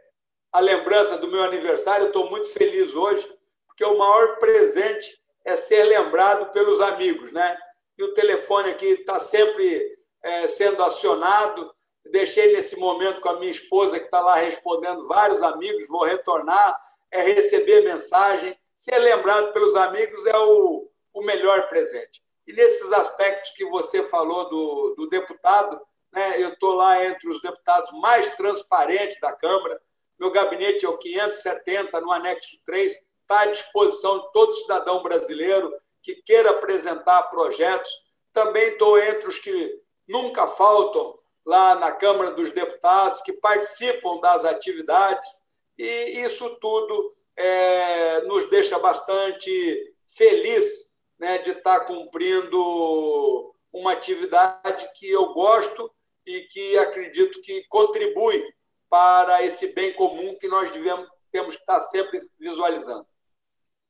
S2: a lembrança do meu aniversário. Estou muito feliz hoje, porque o maior presente é ser lembrado pelos amigos, né? E o telefone aqui está sempre é, sendo acionado. Deixei nesse momento com a minha esposa, que está lá respondendo vários amigos. Vou retornar, é receber mensagem. Ser lembrado pelos amigos é o, o melhor presente. E nesses aspectos que você falou do, do deputado, né? eu estou lá entre os deputados mais transparentes da Câmara. Meu gabinete é o 570, no anexo 3, está à disposição de todo cidadão brasileiro que queira apresentar projetos. Também estou entre os que nunca faltam lá na Câmara dos Deputados, que participam das atividades, e isso tudo é, nos deixa bastante feliz né, de estar cumprindo uma atividade que eu gosto e que acredito que contribui para esse bem comum que nós devemos, temos que estar sempre visualizando.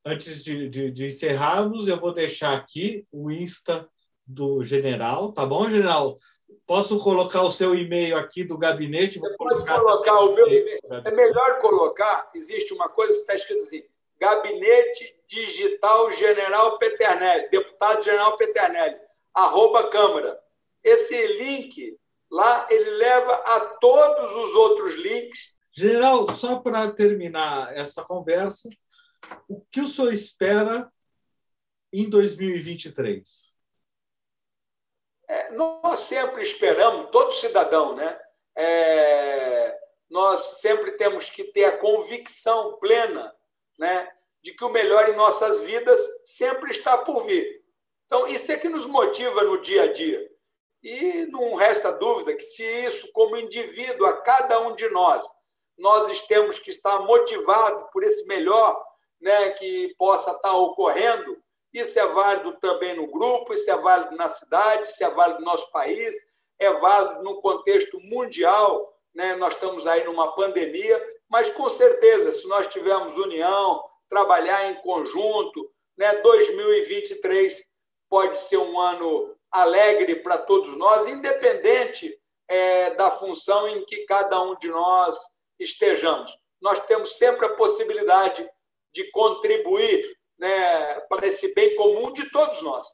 S1: Antes de, de, de encerrarmos, eu vou deixar aqui o Insta do general, tá bom, general? Posso colocar o seu e-mail aqui do gabinete?
S2: Você pode colocar o meu e-mail. É melhor colocar, existe uma coisa que está escrito assim, Gabinete Digital General Peternelli, deputado General Peternelli, arroba Câmara. Esse link Lá ele leva a todos os outros links.
S1: General, só para terminar essa conversa, o que o senhor espera em 2023?
S2: É, nós sempre esperamos, todo cidadão, né? É, nós sempre temos que ter a convicção plena né, de que o melhor em nossas vidas sempre está por vir. Então, isso é que nos motiva no dia a dia. E não resta dúvida que, se isso, como indivíduo, a cada um de nós, nós temos que estar motivado por esse melhor né, que possa estar ocorrendo, isso é válido também no grupo, isso é válido na cidade, isso é válido no nosso país, é válido no contexto mundial. Né? Nós estamos aí numa pandemia, mas com certeza, se nós tivermos união, trabalhar em conjunto, né, 2023 pode ser um ano alegre para todos nós, independente é, da função em que cada um de nós estejamos. Nós temos sempre a possibilidade de contribuir né, para esse bem comum de todos nós.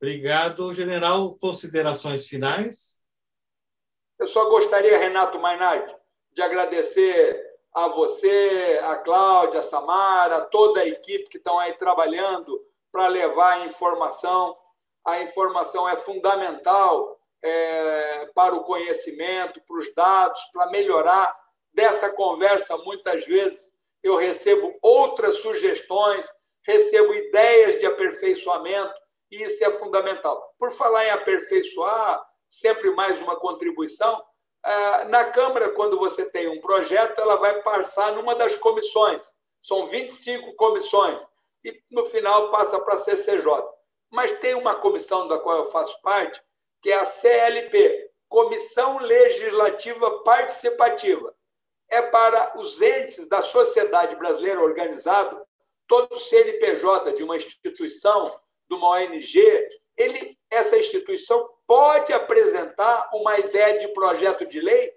S1: Obrigado, general. Considerações finais?
S2: Eu só gostaria, Renato Mainardi, de agradecer a você, a Cláudia, a Samara, toda a equipe que estão aí trabalhando para levar a informação. A informação é fundamental é, para o conhecimento, para os dados, para melhorar. Dessa conversa, muitas vezes, eu recebo outras sugestões, recebo ideias de aperfeiçoamento, e isso é fundamental. Por falar em aperfeiçoar, sempre mais uma contribuição, ah, na Câmara, quando você tem um projeto, ela vai passar numa das comissões. São 25 comissões. E, no final, passa para a CCJ. Mas tem uma comissão da qual eu faço parte, que é a CLP Comissão Legislativa Participativa. É para os entes da sociedade brasileira organizado, todo CNPJ de uma instituição, de uma ONG, ele, essa instituição pode apresentar uma ideia de projeto de lei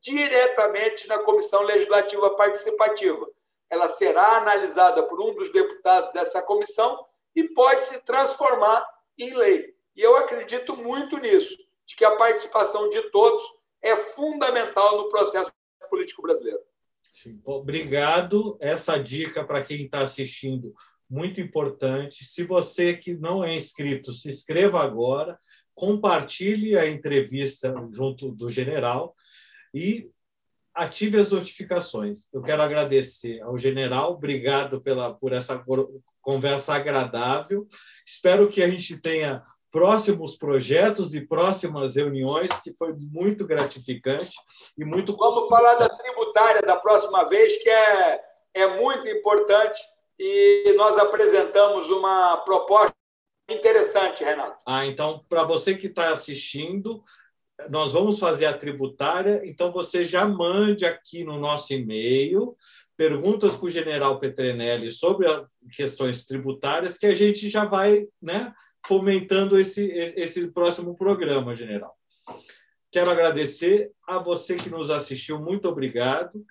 S2: diretamente na Comissão Legislativa Participativa. Ela será analisada por um dos deputados dessa comissão e pode se transformar em lei. E eu acredito muito nisso, de que a participação de todos é fundamental no processo político brasileiro.
S1: Sim. Obrigado. Essa dica para quem está assistindo muito importante. Se você que não é inscrito, se inscreva agora, compartilhe a entrevista junto do general e ative as notificações. Eu quero agradecer ao general, obrigado pela por essa conversa agradável. Espero que a gente tenha próximos projetos e próximas reuniões, que foi muito gratificante e muito.
S2: Vamos falar da tributária da próxima vez, que é, é muito importante e nós apresentamos uma proposta interessante, Renato.
S1: Ah, então, para você que está assistindo, nós vamos fazer a tributária, então você já mande aqui no nosso e-mail perguntas para o general Petrenelli sobre questões tributárias, que a gente já vai né, fomentando esse, esse próximo programa, general. Quero agradecer a você que nos assistiu, muito obrigado.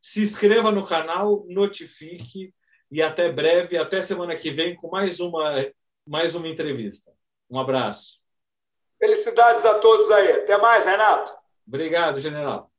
S1: Se inscreva no canal, notifique e até breve, até semana que vem com mais uma, mais uma entrevista. Um abraço.
S2: Felicidades a todos aí. Até mais, Renato.
S1: Obrigado, general.